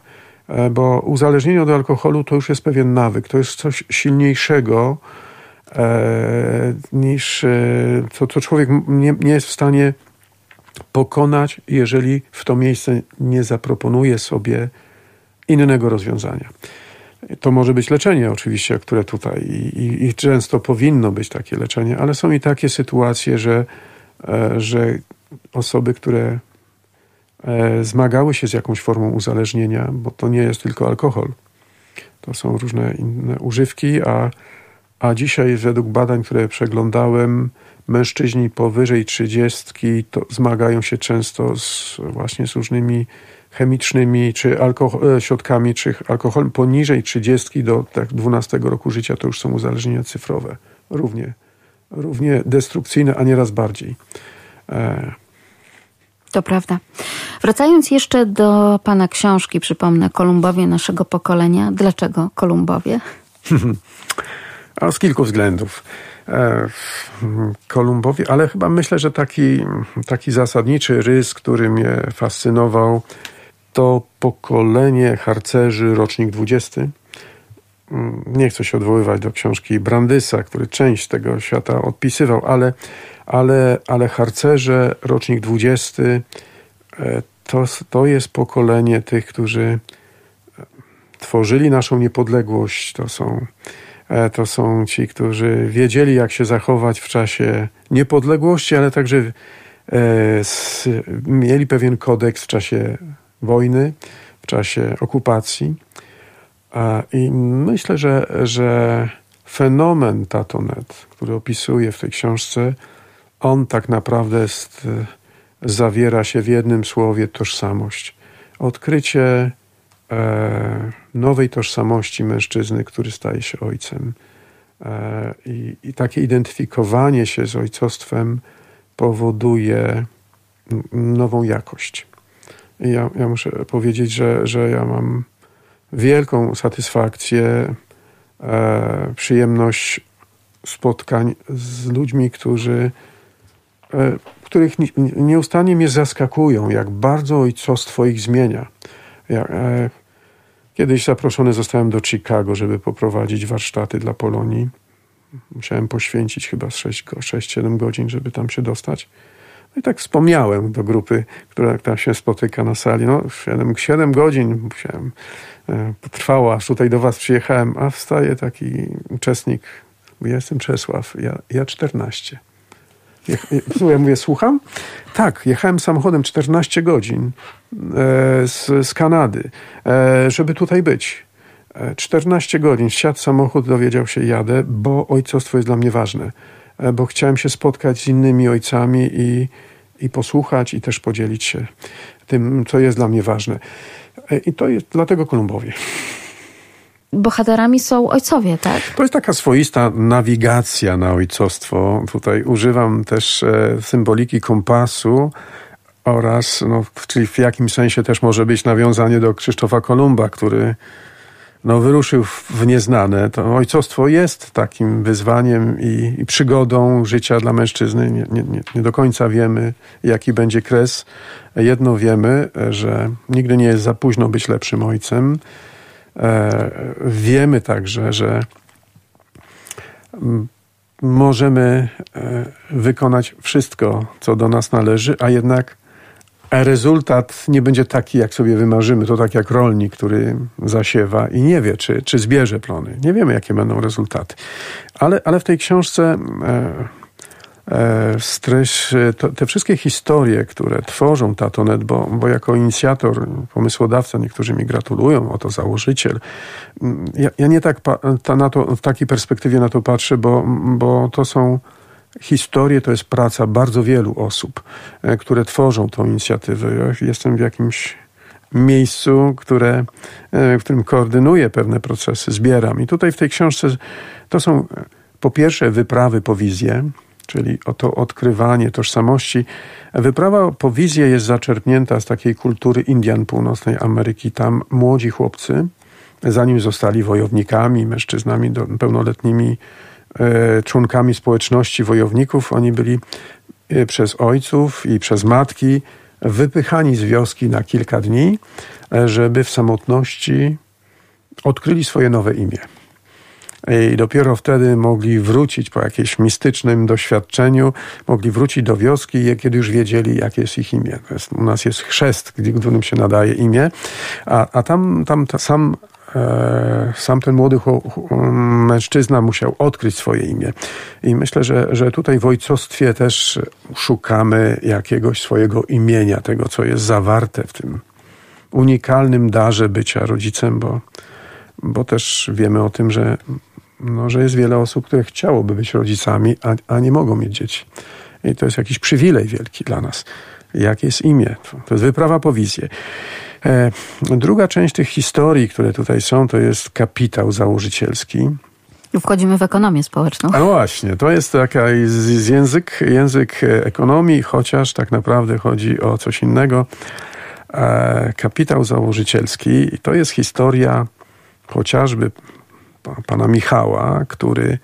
Bo uzależnienie od alkoholu to już jest pewien nawyk, to jest coś silniejszego, E, niż to, co człowiek nie, nie jest w stanie pokonać, jeżeli w to miejsce nie zaproponuje sobie innego rozwiązania. To może być leczenie, oczywiście, które tutaj i, i, często powinno być takie leczenie, ale są i takie sytuacje, że, e, że osoby, które e, zmagały się z jakąś formą uzależnienia, bo to nie jest tylko alkohol, to są różne inne używki, a a dzisiaj według badań, które przeglądałem, mężczyźni powyżej trzydziestki zmagają się często z, właśnie z różnymi chemicznymi czy alkohol, e, środkami, czy alkoholem poniżej 30 do tak 12 roku życia to już są uzależnienia cyfrowe. Równie, równie destrukcyjne, a nieraz bardziej. E... To prawda. Wracając jeszcze do pana książki, przypomnę, Kolumbowie naszego pokolenia. Dlaczego Kolumbowie? A z kilku względów. E, Kolumbowi, ale chyba myślę, że taki, taki zasadniczy rys, który mnie fascynował, to pokolenie harcerzy, rocznik 20. Mm, nie chcę się odwoływać do książki Brandysa, który część tego świata odpisywał, ale, ale, ale harcerze, rocznik 20, e, to, to jest pokolenie tych, którzy tworzyli naszą niepodległość. To są E, to są ci, którzy wiedzieli, jak się zachować w czasie niepodległości, ale także e, mieli pewien kodeks w czasie wojny, w czasie okupacji. I myślę, że, że fenomen Tatonet, który opisuje w tej książce, on tak naprawdę jest, zawiera się w jednym słowie tożsamość. Odkrycie E, nowej tożsamości mężczyzny, który staje się ojcem. E, I, I, takie identyfikowanie się z ojcostwem powoduje nową jakość. I ja, ja muszę powiedzieć, że, że ja mam wielką satysfakcję, e, przyjemność spotkań z ludźmi, którzy, e, których nieustannie mnie zaskakują, jak bardzo ojcostwo ich zmienia. Ja, e, Kiedyś zaproszony zostałem do Chicago, żeby poprowadzić warsztaty dla Polonii. Musiałem poświęcić chyba 6-7 godzin, żeby tam się dostać. No i tak wspomniałem do grupy, która tam się spotyka na sali. No, 7, 7 godzin musiałem, e, trwało, aż tutaj do was przyjechałem, a wstaje taki uczestnik, ja jestem Czesław, ja, ja 14. Ja mówię, słucham? Tak, jechałem samochodem 14 godzin e, z, z Kanady, e, żeby tutaj być. 14 e, godzin, siadł samochód, dowiedział się, jadę, bo ojcostwo jest dla mnie ważne. Bo chciałem się spotkać z innymi ojcami i, i posłuchać, i też podzielić się tym, co jest dla mnie ważne. I to jest dlatego Kolumbowie bohaterami są ojcowie, tak? To jest taka swoista nawigacja na ojcostwo. Tutaj używam też e, symboliki kompasu oraz, no, czyli w jakimś sensie też może być nawiązanie do Krzysztofa Kolumba, który no, wyruszył w nieznane. To ojcostwo jest takim wyzwaniem i, i przygodą życia dla mężczyzny. Nie, nie, nie do końca wiemy, jaki będzie kres. Jedno wiemy, że nigdy nie jest za późno być lepszym ojcem. E, wiemy także, że mm, możemy e, wykonać wszystko, co do nas należy, a jednak rezultat nie będzie taki, jak sobie wymarzymy. To tak jak rolnik, który zasiewa i nie wie, czy, czy zbierze plony. Nie wiemy, jakie będą rezultaty. Ale, ale w tej książce e, e, stryż, to, te wszystkie historie, które tworzą Tatonet, bo, bo jako inicjator, pomysłodawca, niektórzy mi gratulują, oto założyciel. Ja, ja nie tak pa, ta, na to, w takiej perspektywie na to patrzę, bo, bo to są historie to jest praca bardzo wielu osób, e, które tworzą tą inicjatywę. Ja jestem w jakimś miejscu, które, e, w którym koordynuję pewne procesy, zbieram. I tutaj w tej książce to są e, po pierwsze wyprawy po wizję, czyli oto odkrywanie tożsamości. Wyprawa po wizję jest zaczerpnięta z takiej kultury Indian Północnej Ameryki. Tam młodzi chłopcy, zanim zostali wojownikami, mężczyznami pełnoletnimi, członkami społeczności wojowników. Oni byli e, przez ojców i przez matki wypychani z wioski na kilka dni, e, żeby w samotności odkryli swoje nowe imię. I dopiero wtedy mogli wrócić po jakimś mistycznym doświadczeniu, mogli wrócić do wioski, kiedy już wiedzieli, jakie jest ich imię. Jest, u nas jest chrzest, którym się nadaje imię, a, a tam, tam sam E, sam ten młody mężczyzna musiał odkryć swoje imię. I myślę, że, że tutaj w ojcostwie też szukamy jakiegoś swojego imienia, tego, co jest zawarte w tym unikalnym darze bycia rodzicem, bo, bo też wiemy o tym, że, no, że jest wiele osób, które chciałoby być rodzicami, a, a nie mogą mieć dzieci. I to jest jakiś przywilej wielki dla nas. Jakie jest imię? To jest wyprawa po wizję. E, druga część tych historii, które tutaj są, to jest kapitał założycielski. Wchodzimy w ekonomię społeczną. A właśnie, to jest taka z, język, język ekonomii, chociaż tak naprawdę chodzi o coś innego. E, kapitał założycielski to jest historia chociażby pana Michała, który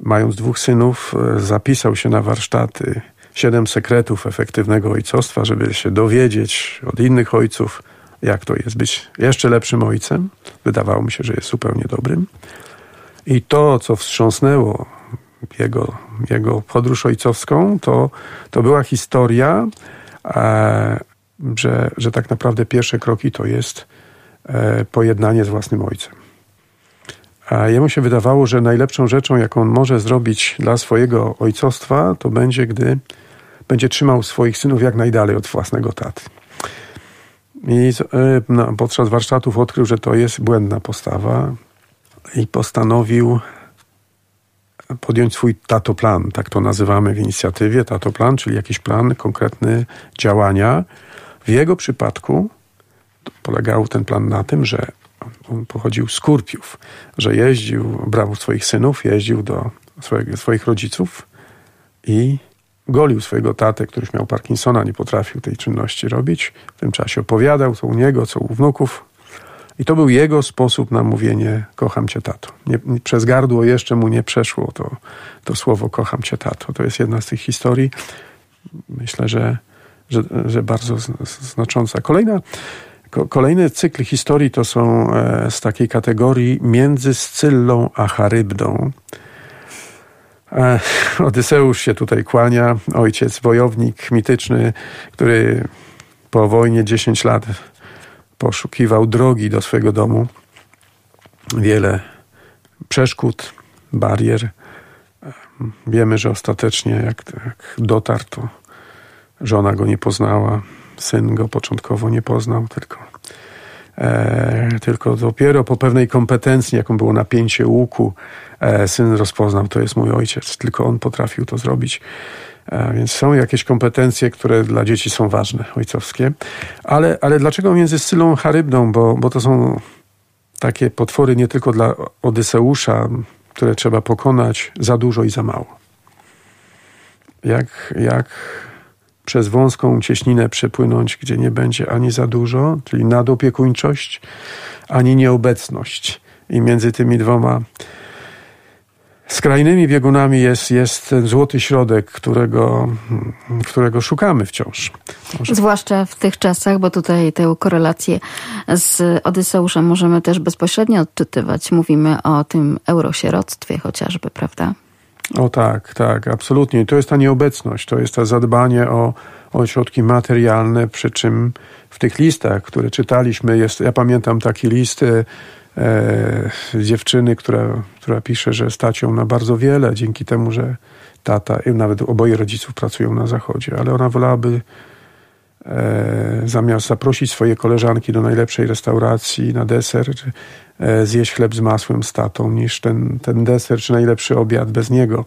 mając dwóch synów e, zapisał się na warsztaty Siedem sekretów efektywnego ojcostwa, żeby się dowiedzieć od innych ojców, jak to jest być jeszcze lepszym ojcem. Wydawało mi się, że jest zupełnie dobrym. I to, co wstrząsnęło jego, jego podróż ojcowską, to, to była historia, e, że, że tak naprawdę pierwsze kroki to jest e, pojednanie z własnym ojcem. A jemu się wydawało, że najlepszą rzeczą, jaką on może zrobić dla swojego ojcostwa, to będzie, gdy będzie trzymał swoich synów jak najdalej od własnego taty. I e, podczas warsztatów odkrył, że to jest błędna postawa i postanowił podjąć swój tatoplan, tak to nazywamy w inicjatywie, tatoplan, czyli jakiś plan, konkretny działania. W jego przypadku polegał ten plan na tym, że on pochodził z Kurpiów, że jeździł, brał swoich synów, jeździł do swojego, swoich rodziców i golił swojego tatę, który miał Parkinsona, nie potrafił tej czynności robić. W tym czasie opowiadał, co u niego, co u wnuków. I to był jego sposób na mówienie kocham cię tato. Nie, przez gardło jeszcze mu nie przeszło to, to słowo kocham cię tato. To jest jedna z tych historii, myślę, że, że, że bardzo znacząca. Kolejna, kolejny cykl historii to są e, z takiej kategorii między Scyllą a Charybdą. Odyseusz się tutaj kłania, ojciec, wojownik mityczny, który po wojnie 10 lat poszukiwał drogi do swojego domu. Wiele przeszkód, barier. Wiemy, że ostatecznie jak, jak dotarł, to żona go nie poznała, syn go początkowo nie poznał, tylko E, tylko dopiero po pewnej kompetencji, jaką było napięcie łuku, syn rozpoznał, to jest mój ojciec. Tylko on potrafił to zrobić. E, więc są jakieś kompetencje, które dla dzieci są ważne, ojcowskie. Ale, ale dlaczego między Scylą a Charybdą? Bo, bo to są takie potwory nie tylko dla Odyseusza, które trzeba pokonać za dużo i za mało. Jak, jak przez wąską cieśninę przepłynąć, gdzie nie będzie ani za dużo, czyli nadopiekuńczość, ani nieobecność. I między tymi dwoma skrajnymi biegunami jest, jest ten złoty środek, którego, którego szukamy wciąż. Może. Zwłaszcza w tych czasach, bo tutaj tę korelację z Odyseuszem możemy też bezpośrednio odczytywać. Mówimy o tym eurosieroctwie chociażby, prawda? O tak, tak, absolutnie. To jest ta nieobecność, to jest to zadbanie o, o środki materialne, przy czym w tych listach, które czytaliśmy, jest, ja pamiętam taki list e, dziewczyny, która, która pisze, że stać ją na bardzo wiele dzięki temu, że tata, nawet oboje rodziców pracują na zachodzie, ale ona wolałaby e, zamiast zaprosić swoje koleżanki do najlepszej restauracji na deser, e, zjeść chleb z masłem z tatą, niż ten, ten deser, czy najlepszy obiad bez niego.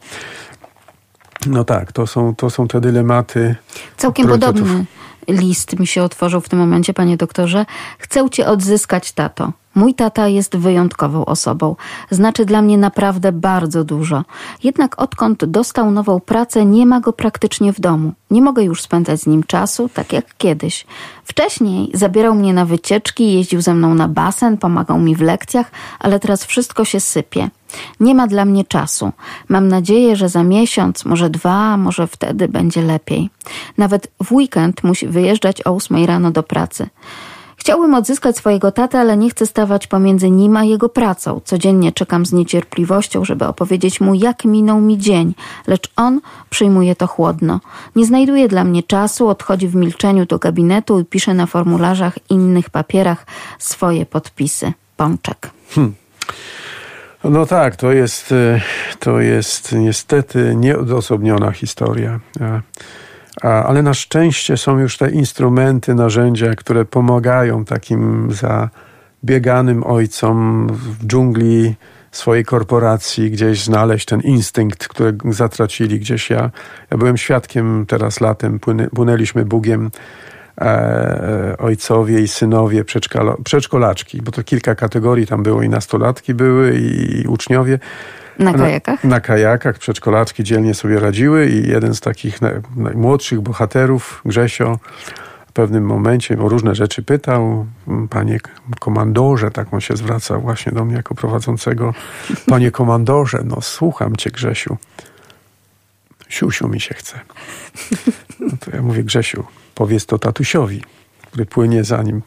No tak, to są, to są te dylematy. Całkiem podobny list mi się otworzył w tym momencie, panie doktorze. Chcę cię odzyskać, tato. Mój tata jest wyjątkową osobą. Znaczy dla mnie naprawdę bardzo dużo. Jednak odkąd dostał nową pracę, nie ma go praktycznie w domu. Nie mogę już spędzać z nim czasu, tak jak kiedyś. Wcześniej zabierał mnie na wycieczki, jeździł ze mną na basen, pomagał mi w lekcjach, ale teraz wszystko się sypie. Nie ma dla mnie czasu. Mam nadzieję, że za miesiąc, może dwa, może wtedy będzie lepiej. Nawet w weekend musi wyjeżdżać o ósmej rano do pracy. Chciałbym odzyskać swojego tatę, ale nie chcę stawać pomiędzy nim a jego pracą. Codziennie czekam z niecierpliwością, żeby opowiedzieć mu, jak minął mi dzień, lecz on przyjmuje to chłodno. Nie znajduje dla mnie czasu, odchodzi w milczeniu do gabinetu i pisze na formularzach innych papierach swoje podpisy. Pączek. Hmm. No tak, to jest, e, to jest niestety nieodosobniona historia. Ale na szczęście są już te instrumenty, narzędzia, które pomagają takim zabieganym ojcom w dżungli swojej korporacji gdzieś znaleźć ten instynkt, który zatracili gdzieś. Ja, ja byłem świadkiem teraz latem, płynęliśmy Bugiem ojcowie i synowie przedszkolaczki, bo to kilka kategorii tam było i nastolatki były i uczniowie. Na kajakach? Na, na kajakach przedszkolaczki dzielnie sobie radziły i jeden z takich najmłodszych bohaterów, Grzesio, w pewnym momencie o różne rzeczy pytał. Panie komandorze, tak on się zwracał właśnie do mnie jako prowadzącego. Panie komandorze, no słucham cię Grzesiu. Siusiu mi się chce. No to ja mówię Grzesiu, powiedz to tatusiowi, który płynie za nim.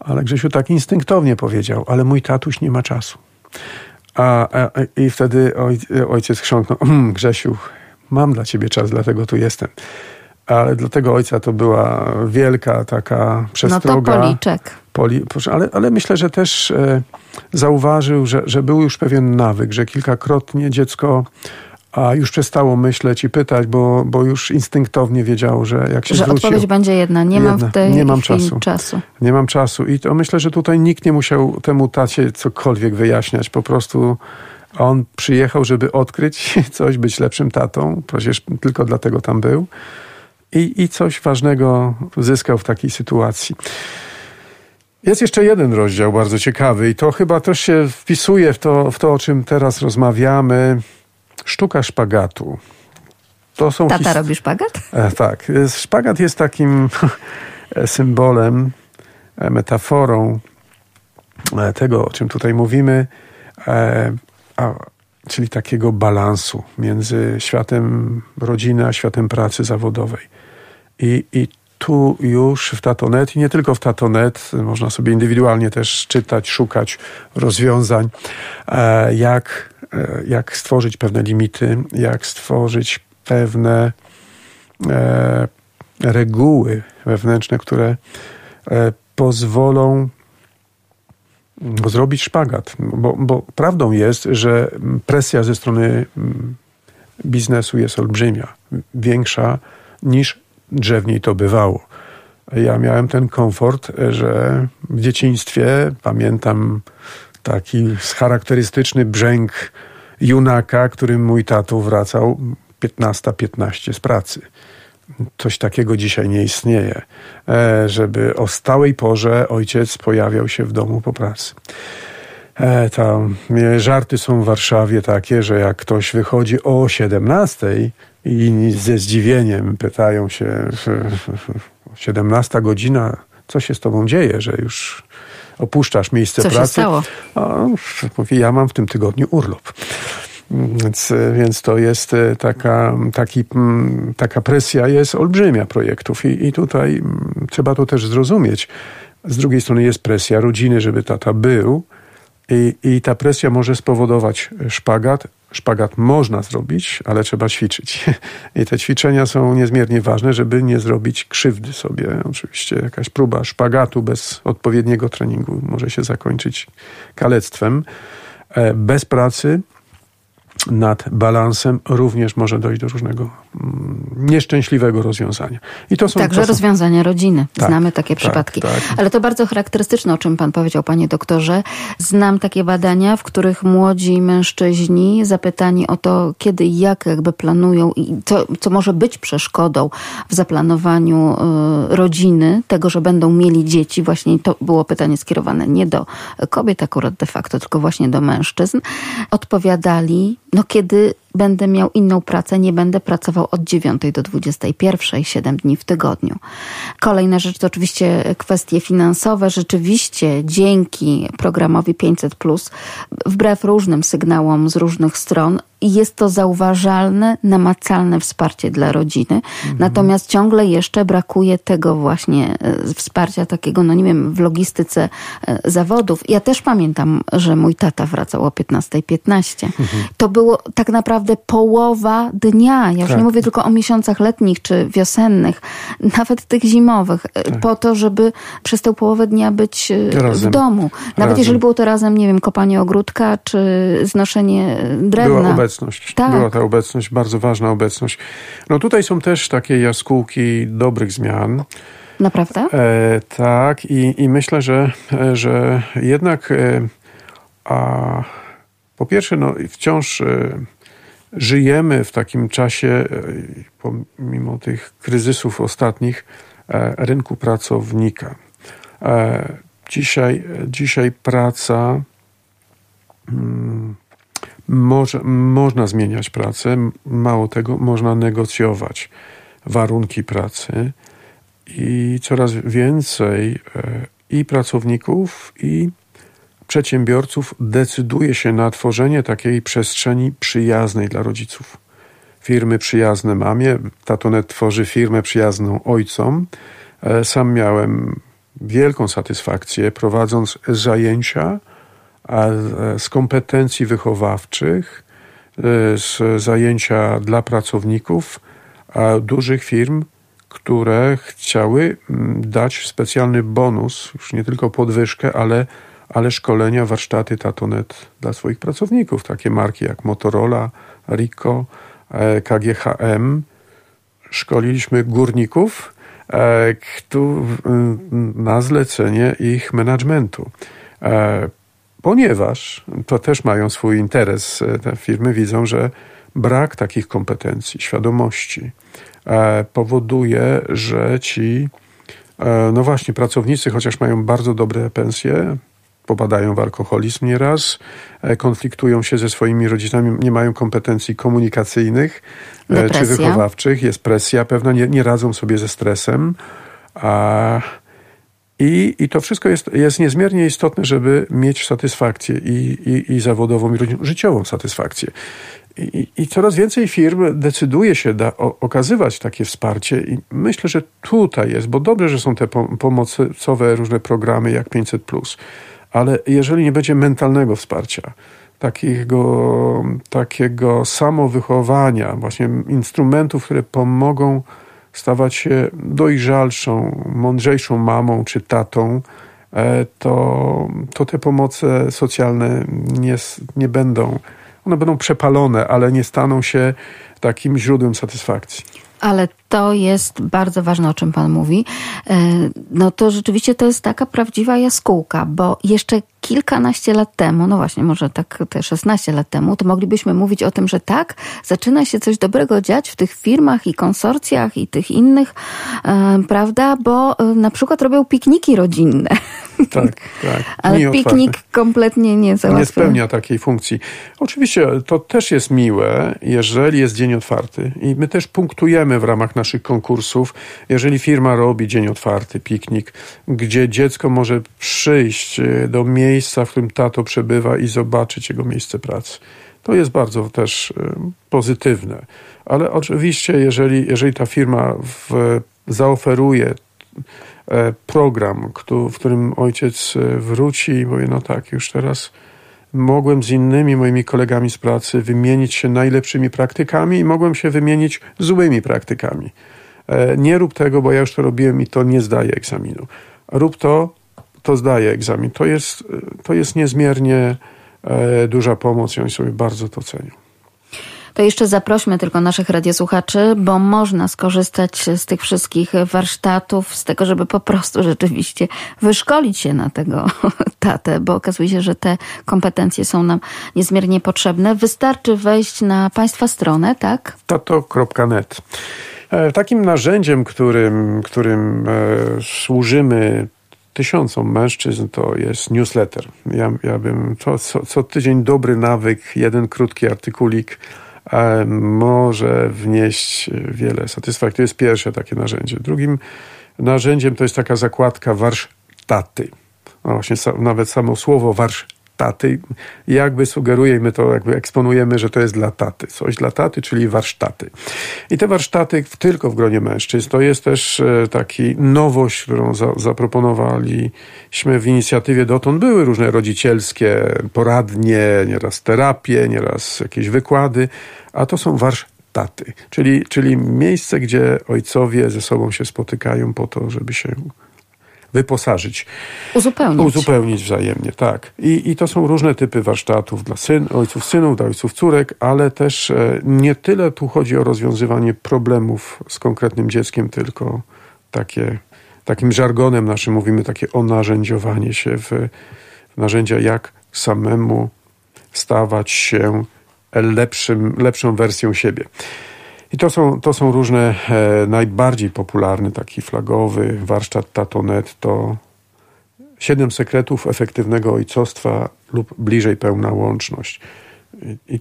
Ale Grzesiu tak instynktownie powiedział, ale mój tatuś nie ma czasu. A, a I wtedy oj, ojciec chrząknął, mmm, Grzesiu, mam dla ciebie czas, dlatego tu jestem. Ale dla tego ojca to była wielka taka przestroga. No to policzek. Poli, ale, ale myślę, że też e, zauważył, że, że był już pewien nawyk, że kilkakrotnie dziecko a już przestało myśleć i pytać, bo, bo już instynktownie wiedziało, że jak się że zwróci... odpowiedź będzie jedna, nie jedna. mam w tej nie mam czasu. czasu. Nie mam czasu i to myślę, że tutaj nikt nie musiał temu tacie cokolwiek wyjaśniać, po prostu on przyjechał, żeby odkryć coś, być lepszym tatą, przecież tylko dlatego tam był i, i coś ważnego zyskał w takiej sytuacji. Jest jeszcze jeden rozdział bardzo ciekawy i to chyba też się wpisuje w to, w to o czym teraz rozmawiamy. Sztuka szpagatu. To są Tata his... robi szpagat? E, tak. Szpagat jest takim symbolem, e, metaforą e, tego, o czym tutaj mówimy, czyli takiego balansu między światem rodziny a światem pracy zawodowej. I, i tu już w Tatonet i nie tylko w Tatonet, można sobie indywidualnie też czytać, szukać rozwiązań, jak jak stworzyć pewne limity, jak stworzyć pewne e, reguły wewnętrzne, które e, pozwolą zrobić szpagat. Bo, bo prawdą jest, że presja ze strony biznesu jest olbrzymia, większa niż drzewniej to bywało. Ja miałem ten komfort, że w dzieciństwie pamiętam taki charakterystyczny brzęk junaka, którym mój tato wracał 15-15 z pracy. Coś takiego dzisiaj nie istnieje, e, żeby o stałej porze ojciec pojawiał się w domu po pracy. E, tam żarty są w Warszawie takie, że jak ktoś wychodzi o 17 i ze zdziwieniem pytają się 17 godzina, co się z tobą dzieje, że już opuszczasz miejsce Co pracy. Się stało? A, mówi, ja mam w tym tygodniu urlop. Więc, więc to jest e, taka, taki, taka presja jest olbrzymia projektów i, i tutaj trzeba to też zrozumieć. Z drugiej strony jest presja rodziny, żeby tata był, I, I ta presja może spowodować szpagat. Szpagat można zrobić, ale trzeba ćwiczyć. I te ćwiczenia są niezmiernie ważne, żeby nie zrobić krzywdy sobie. Oczywiście jakaś próba szpagatu bez odpowiedniego treningu może się zakończyć kalectwem. E, bez pracy nad balansem również może dojść do różnego mm, nieszczęśliwego rozwiązania. I to są, Także to są... rozwiązania rodziny. Tak, Znamy takie tak, przypadki. Tak. Ale to bardzo charakterystyczne, o czym pan powiedział, panie doktorze. Znam takie badania, w których młodzi mężczyźni zapytani o to, kiedy i jak jakby planują i co, co może być przeszkodą w zaplanowaniu y, rodziny, tego, że będą mieli dzieci. Właśnie to było pytanie skierowane nie do kobiet akurat de facto, tylko właśnie do mężczyzn. Odpowiadali, no kiedy będę miał inną pracę, nie będę pracował od 9 do 21, 7 dni w tygodniu. Kolejna rzecz to oczywiście kwestie finansowe. Rzeczywiście dzięki programowi 500, wbrew różnym sygnałom z różnych stron, jest to zauważalne, namacalne wsparcie dla rodziny. Mhm. Natomiast ciągle jeszcze brakuje tego właśnie e, wsparcia takiego, no nie wiem, w logistyce e, zawodów. Ja też pamiętam, że mój tata wracał o 15.15. 15. Mhm. To było tak naprawdę połowa dnia. Ja już tak. nie mówię tylko o miesiącach letnich czy wiosennych, nawet tych zimowych, e, tak. po to, żeby przez tę połowę dnia być razem. w domu. Nawet razem. jeżeli było to razem, nie wiem, kopanie ogródka czy znoszenie drewna. Była obecność. Tak. Była ta obecność, bardzo ważna obecność. No tutaj są też takie jaskółki dobrych zmian. Naprawdę? E, tak, i, i myślę, że, e, że jednak e, a, po pierwsze, no, wciąż e, żyjemy w takim czasie, e, pomimo tych kryzysów ostatnich, e, rynku pracownika. Dzisiaj, dzisiaj praca. Hmm, może, można zmieniać pracę, mało tego, można negocjować warunki pracy i coraz więcej e, i pracowników, i przedsiębiorców decyduje się na tworzenie takiej przestrzeni przyjaznej dla rodziców. Firmy przyjazne mamie, Tatonet tworzy firmę przyjazną ojcom. E, sam miałem wielką satysfakcję prowadząc zajęcia z kompetencji wychowawczych, e, z zajęcia dla pracowników dużych firm, które chciały mm, dać specjalny bonus, już nie tylko podwyżkę, ale, ale szkolenia, warsztaty Tatonet dla swoich pracowników. Takie marki jak Motorola, Rico, e, KGHM. Szkoliliśmy górników e, na zlecenie ich managementu ponieważ to też mają swój interes. E, te firmy widzą, że brak takich kompetencji, świadomości e, powoduje, że ci, e, no właśnie, pracownicy, chociaż mają bardzo dobre pensje, popadają w alkoholizm nieraz, konfliktują się ze swoimi rodzicami, nie mają kompetencji komunikacyjnych Depresja. czy wychowawczych, jest presja pewna, nie, nie radzą sobie ze stresem. A i, I to wszystko jest, jest niezmiernie istotne, żeby mieć satysfakcję i, i, i zawodową, i życiową satysfakcję. I, I, coraz więcej firm decyduje się da, o, okazywać takie wsparcie, i myślę, że tutaj jest, bo dobrze, że są te pomocowe różne programy jak 500, ale jeżeli nie będzie mentalnego wsparcia, takiego, takiego samowychowania, właśnie instrumentów, które pomogą stawać się dojrzalszą, mądrzejszą mamą czy tatą, e, to, to te pomoce socjalne nie, nie będą, one będą przepalone, ale nie staną się takim źródłem satysfakcji. Ale to jest bardzo ważne, o czym Pan mówi. E, no to rzeczywiście to jest taka prawdziwa jaskółka, bo jeszcze kilkanaście lat temu, no właśnie, może tak te 16 lat temu, to moglibyśmy mówić o tym, że tak, zaczyna się coś dobrego dziać w tych firmach i konsorcjach i tych innych, e, prawda? Bo e, na przykład robią pikniki rodzinne. Tak, tak. Ale piknik kompletnie nie załatwia. Nie spełnia takiej funkcji. Oczywiście to też jest miłe, jeżeli jest dzień otwarty i my też punktujemy w ramach naszych konkursów, jeżeli firma robi dzień otwarty, piknik, gdzie dziecko może przyjść e, do miejsca, w którym tato przebywa i zobaczyć jego miejsce pracy. To jest bardzo też e, pozytywne. Ale oczywiście, jeżeli, jeżeli ta firma w, zaoferuje e, program, w którym ojciec wróci i powie, no tak, już teraz mogłem z innymi moimi kolegami z pracy wymienić się najlepszymi praktykami i mogłem się wymienić złymi praktykami. E, nie rób tego, bo ja już to robiłem i to nie zdaje egzaminu. Rób to, to zdaje egzamin. To jest, to jest niezmiernie e, duża pomoc i oni sobie bardzo to cenią. To jeszcze zaprośmy tylko naszych radiosłuchaczy, bo można skorzystać z tych wszystkich warsztatów, z tego, żeby po prostu rzeczywiście wyszkolić się na tego tatę, bo okazuje się, że te kompetencje są nam niezmiernie potrzebne. Wystarczy wejść na Państwa stronę, tak? Tato.net. E, takim narzędziem, którym, którym e, służymy tysiącom mężczyzn, to jest newsletter. Ja, ja bym to co, co tydzień dobry nawyk, jeden krótki artykulik może wnieść wiele satysfakcji. To jest pierwsze takie narzędzie. Drugim narzędziem to jest taka zakładka warsztaty. No właśnie nawet samo słowo warsztat taty, jakby sugeruje, my to jakby eksponujemy, że to jest dla taty. Coś dla taty, czyli warsztaty. I te warsztaty tylko w gronie mężczyzn. To jest też e, taki nowość, którą za, zaproponowaliśmy w inicjatywie dotąd. Były różne rodzicielskie poradnie, nieraz terapie, nieraz jakieś wykłady, a to są warsztaty, czyli, czyli miejsce, gdzie ojcowie ze sobą się spotykają po to, żeby się wyposażyć. Uzupełnić. Uzupełnić wzajemnie, tak. I, i to są różne typy warsztatów dla syn, ojców synów, dla ojców córek, ale też e, nie tyle tu chodzi o rozwiązywanie problemów z konkretnym dzieckiem, tylko takie, takim żargonem naszym mówimy takie onarzędziowanie się w, w narzędzia, jak samemu stawać się lepszym, lepszą wersją siebie. I to są, to są różne, e, najbardziej popularny, taki flagowy warsztat Tatonet to siedem sekretów efektywnego ojcostwa lub bliżej pełna łączność. I, i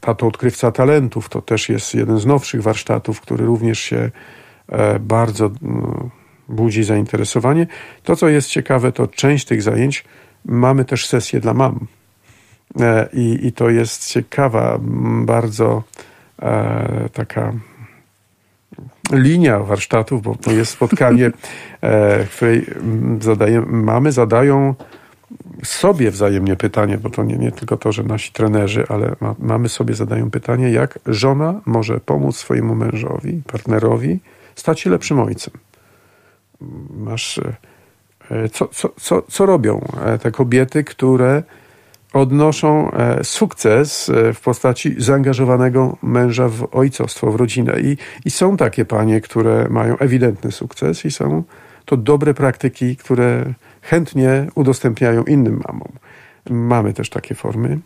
Tato Odkrywca Talentów to też jest jeden z nowszych warsztatów, który również się e, bardzo no, budzi zainteresowanie. To, co jest ciekawe, to część tych zajęć mamy też sesję dla mam. E, I, i to jest ciekawa, bardzo taka linia warsztatów, bo to jest spotkanie, e, w której zadaje, mamy zadają sobie wzajemnie pytanie, bo to nie, nie tylko to, że nasi trenerzy, ale ma, mamy sobie zadają pytanie, jak żona może pomóc swojemu mężowi, partnerowi stać się lepszym ojcem. Masz, e, co, co, co, co robią e, te kobiety, które odnoszą e, sukces e, w postaci zaangażowanego męża w ojcostwo, w rodzinę. I, I są takie panie, które mają ewidentny sukces i są to dobre praktyki, które chętnie udostępniają innym mamom. Mamy też takie formy.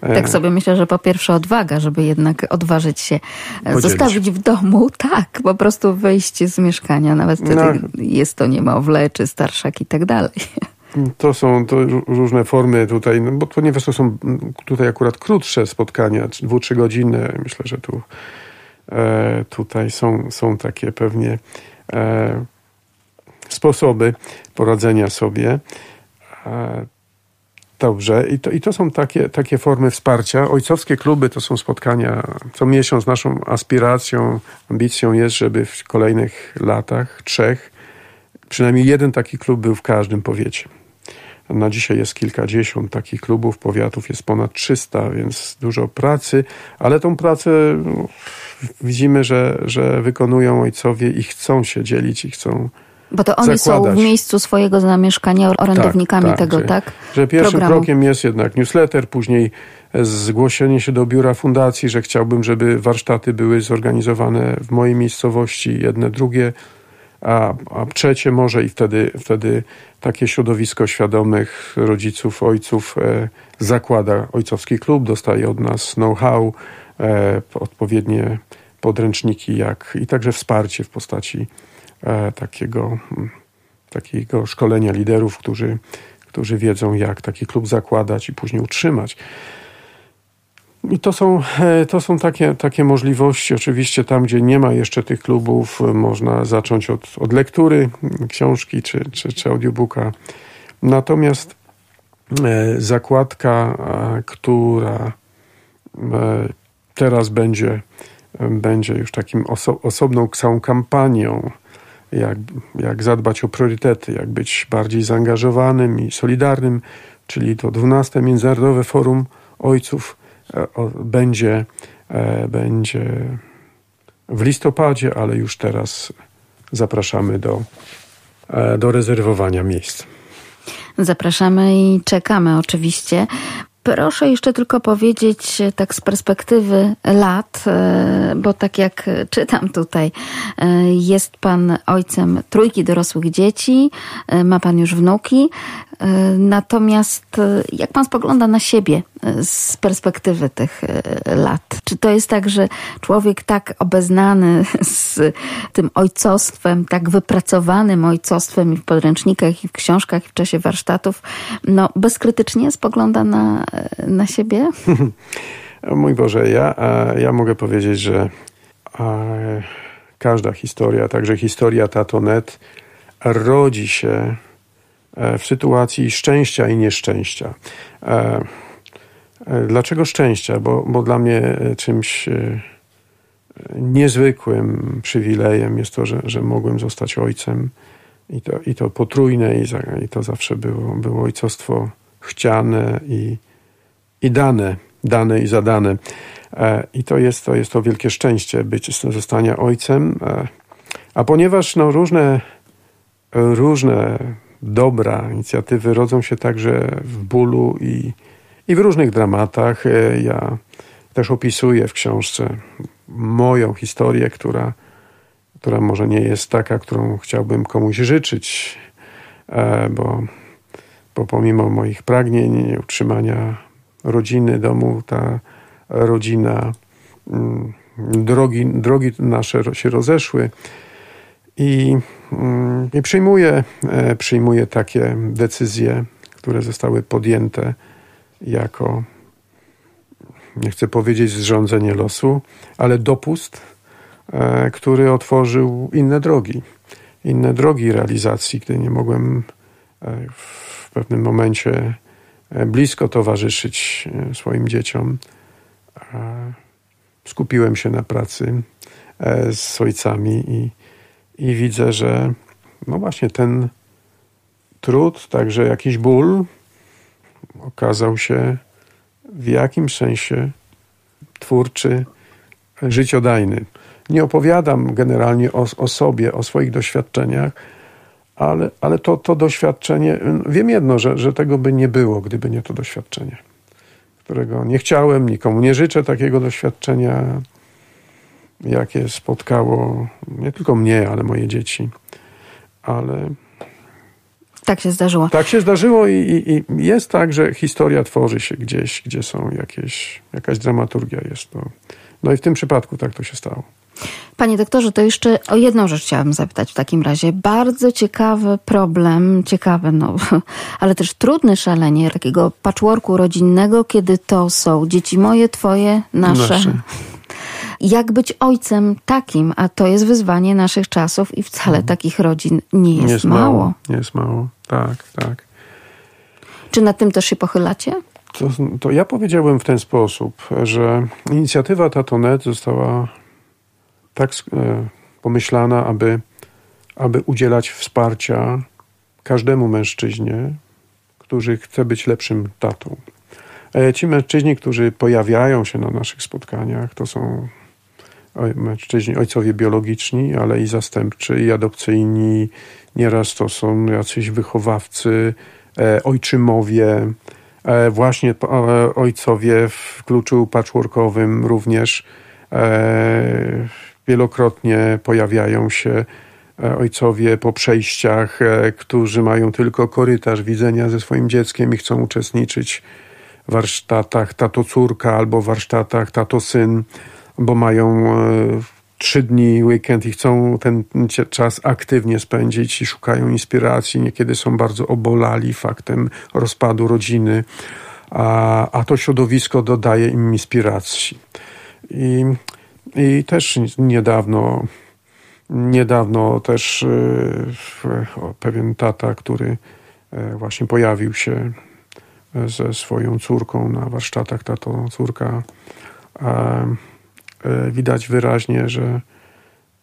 E, tak sobie myślę, że po pierwsze odwaga, żeby jednak odważyć się Podzielić. zostawić w domu, tak, po prostu wyjść z mieszkania, nawet wtedy no. jest to niemowlę, czy starszak i tak dalej. To są to różne formy tutaj, no bo ponieważ to są tutaj akurat krótsze spotkania, dwu, trzy godziny, myślę, że tu e, tutaj są, są takie pewnie e, sposoby poradzenia sobie. E, dobrze, I to, i to są takie, takie formy wsparcia. Ojcowskie kluby to są spotkania co miesiąc. Naszą aspiracją, ambicją jest, żeby w kolejnych latach, trzech, przynajmniej jeden taki klub był w każdym powiecie. Na dzisiaj jest kilkadziesiąt takich klubów, powiatów jest ponad 300, więc dużo pracy, ale tą pracę widzimy, że, że wykonują ojcowie i chcą się dzielić i chcą. Bo to oni zakładać. są w miejscu swojego zamieszkania orędownikami tak, tak, tego, że, tak? Że pierwszym Programu. krokiem jest jednak newsletter, później zgłoszenie się do biura fundacji, że chciałbym, żeby warsztaty były zorganizowane w mojej miejscowości, jedne, drugie a, a trzecie może i wtedy, wtedy takie środowisko świadomych rodziców, ojców e, zakłada ojcowski klub, dostaje od nas know-how, e, odpowiednie podręczniki jak, i także wsparcie w postaci e, takiego, takiego szkolenia liderów, którzy, którzy wiedzą, jak taki klub zakładać i później utrzymać. I to są, e, to są takie, takie możliwości. Oczywiście tam, gdzie nie ma jeszcze tych klubów, można zacząć od, od lektury książki czy, czy, czy audiobooka. Natomiast e, zakładka, która e, teraz będzie, będzie już takim oso, osobną całą kampanią, jak, jak zadbać o priorytety, jak być bardziej zaangażowanym i solidarnym, czyli to 12 Międzynarodowe Forum Ojców będzie, będzie w listopadzie, ale już teraz zapraszamy do, do rezerwowania miejsc. Zapraszamy i czekamy oczywiście. Proszę jeszcze tylko powiedzieć e, tak z perspektywy lat, e, bo tak jak czytam tutaj, e, jest pan ojcem trójki dorosłych dzieci, ma pan już wnuki. Natomiast jak pan spogląda na siebie z perspektywy tych lat? Czy to jest tak, że człowiek tak obeznany z tym ojcostwem, tak wypracowanym ojcostwem i w podręcznikach, i w książkach, i w czasie warsztatów, no bezkrytycznie spogląda na na siebie? Mój Boże, ja, ja mogę powiedzieć, że każda historia, także historia Tatonet, rodzi się e, w sytuacji szczęścia i nieszczęścia. E, e, dlaczego szczęścia? Bo, bo dla mnie czymś niezwykłym przywilejem jest to, że, że mogłem zostać ojcem i to, i to potrójne i, za, i to zawsze było, było ojcostwo chciane i, i dane, dane i zadane. E, I to jest to, jest to wielkie szczęście być, zostania ojcem. E, a ponieważ no, różne, różne dobra, inicjatywy rodzą się także w bólu i, i w różnych dramatach, e, ja też opisuję w książce moją historię, która, która może nie jest taka, którą chciałbym komuś życzyć, bo, bo pomimo moich pragnień utrzymania rodziny, domu, ta rodzina, mm, drogi, drogi nasze się rozeszły. I, mm, i przyjmuję, e, przyjmuję takie decyzje, które zostały podjęte jako, nie chcę powiedzieć zrządzenie losu, ale dopust, e, który otworzył inne drogi, inne drogi realizacji, gdy nie mogłem e, w pewnym momencie E, blisko towarzyszyć swoim dzieciom. Skupiłem się na pracy z ojcami i, i widzę, że no właśnie ten trud, także jakiś ból okazał się w jakimś sensie twórczy, życiodajny. Nie opowiadam generalnie o, o sobie, o swoich doświadczeniach, ale, ale to, to doświadczenie, wiem jedno, że, że tego by nie było, gdyby nie to doświadczenie, którego nie chciałem, nikomu nie życzę takiego doświadczenia, jakie spotkało nie tylko mnie, ale moje dzieci. Ale. Tak się zdarzyło. Tak się zdarzyło i, i, i jest tak, że historia tworzy się gdzieś, gdzie są jakieś, jakaś dramaturgia jest. To. No i w tym przypadku tak to się stało. Panie doktorze, to jeszcze o jedną rzecz chciałabym zapytać w takim razie. Bardzo ciekawy problem, ciekawy, no, ale też trudny szalenie takiego patchworku rodzinnego, kiedy to są dzieci moje, twoje, nasze. nasze. Jak być ojcem takim, a to jest wyzwanie naszych czasów i wcale hmm. takich rodzin nie jest, nie jest mało. mało. Nie jest mało, tak, tak. Czy nad tym też się pochylacie? To, to ja powiedziałbym w ten sposób, że inicjatywa Tatonet została tak e, pomyślana, aby, aby udzielać wsparcia każdemu mężczyźnie, który chce być lepszym tatą. E, ci mężczyźni, którzy pojawiają się na naszych spotkaniach, to są mężczyźni, ojcowie biologiczni, ale i zastępczy, i adopcyjni. Nieraz to są jacyś wychowawcy, e, ojczymowie, właśnie ojcowie w kluczu patchworkowym również Wielokrotnie pojawiają się e, ojcowie po przejściach, e, którzy mają tylko korytarz widzenia ze swoim dzieckiem i chcą uczestniczyć w warsztatach tato-córka albo warsztatach tato-syn, bo mają e, trzy dni, weekend i chcą ten czas aktywnie spędzić i szukają inspiracji. Niekiedy są bardzo obolali faktem rozpadu rodziny, a, a to środowisko dodaje im inspiracji. I i też niedawno, niedawno też e, pewien tata, który e, właśnie pojawił się ze swoją córką na warsztatach, tato córka, widać wyraźnie, że,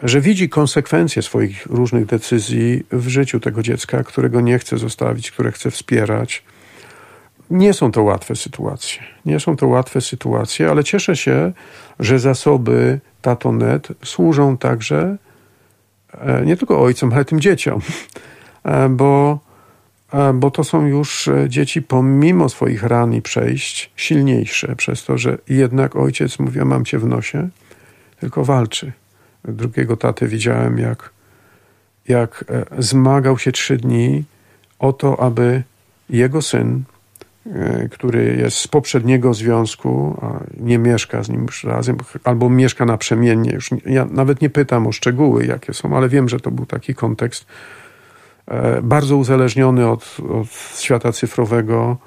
że widzi konsekwencje swoich różnych decyzji w życiu tego dziecka, którego nie chce zostawić, które chce wspierać. nie są to łatwe sytuacje. Nie są to łatwe sytuacje, ale cieszę się, że zasoby Tatonet służą także e, nie tylko ojcom, ale tym dzieciom, e, bo, e, bo to są już dzieci pomimo swoich ran i przejść silniejsze przez to, że jednak ojciec mówi, mam cię w nosie, tylko walczy. Drugiego tatę widziałem, jak, jak zmagał się trzy dni o to, aby jego syn E, który jest z poprzedniego związku, a nie mieszka z nim już razem, albo mieszka naprzemiennie. Już ja nawet nie pytam o szczegóły, jakie są, ale wiem, że to był taki kontekst e, bardzo uzależniony od, od świata cyfrowego.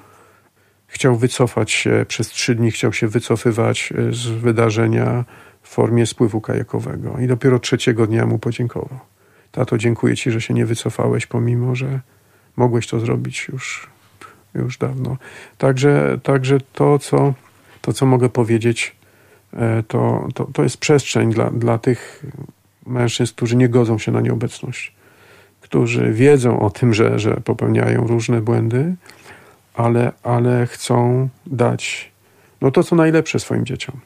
Chciał wycofać się, przez trzy dni chciał się wycofywać e, z wydarzenia w formie spływu kajakowego. I dopiero trzeciego dnia mu podziękował. Tato, dziękuję ci, że się nie wycofałeś, pomimo że mogłeś to zrobić już już dawno. Także, także to, co, to, co mogę powiedzieć, e, to, to, to jest przestrzeń dla, dla tych mężczyzn, którzy nie godzą się na nieobecność, którzy wiedzą o tym, że, że popełniają różne błędy, ale, ale chcą dać no to, co najlepsze swoim dzieciom.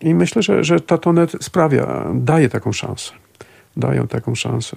I myślę, że, że Tatonet sprawia, daje taką szansę. Dają taką szansę.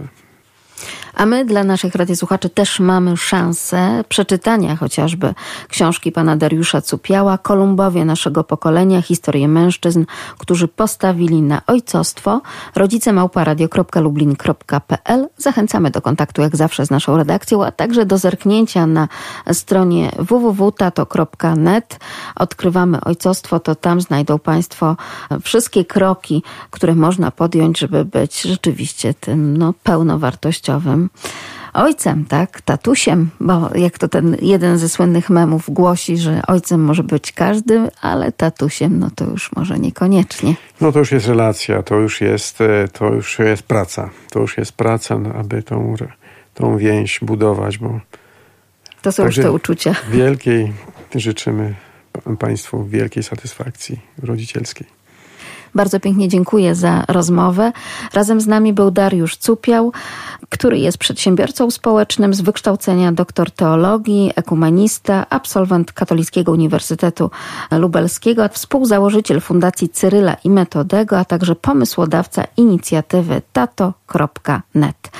A my dla naszych radiosłuchaczy też mamy szansę przeczytania chociażby książki pana Dariusza Cupiała, Kolumbowie naszego pokolenia, historię mężczyzn, którzy postawili na ojcostwo. Rodzice małparadio.lublin.pl. Zachęcamy do kontaktu jak zawsze z naszą redakcją, a także do zerknięcia na stronie www.tato.net. Odkrywamy ojcostwo, to tam znajdą państwo wszystkie kroki, które można podjąć, żeby być rzeczywiście tym no, pełnowartościowym ojcem, tak, tatusiem, bo jak to ten jeden ze słynnych memów głosi, że ojcem może być każdy, ale tatusiem, no to już może niekoniecznie. No to już jest relacja, to już jest, e, to już jest praca. To już jest praca, no, aby tą, tą więź budować, bo... To są już te uczucia. Wielkiej życzymy Państwu wielkiej satysfakcji rodzicielskiej. Bardzo pięknie dziękuję za rozmowę. Razem z nami był Dariusz Cupiał, który jest przedsiębiorcą społecznym z wykształcenia doktor teologii, ekumenista, absolwent Katolickiego Uniwersytetu Lubelskiego, współzałożyciel Fundacji Cyryla i Metodego, a także pomysłodawca inicjatywy tato.net.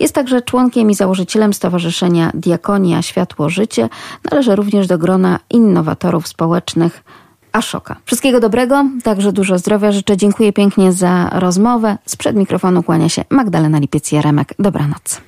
Jest także członkiem i założycielem Stowarzyszenia Diakonia Światło Życie. Należy również do grona innowatorów społecznych Ashoka. Wszystkiego dobrego, także dużo zdrowia życzę. Dziękuję pięknie za rozmowę. Sprzed mikrofonu kłania się Magdalena Lipiec-Jaremek. Dobranoc.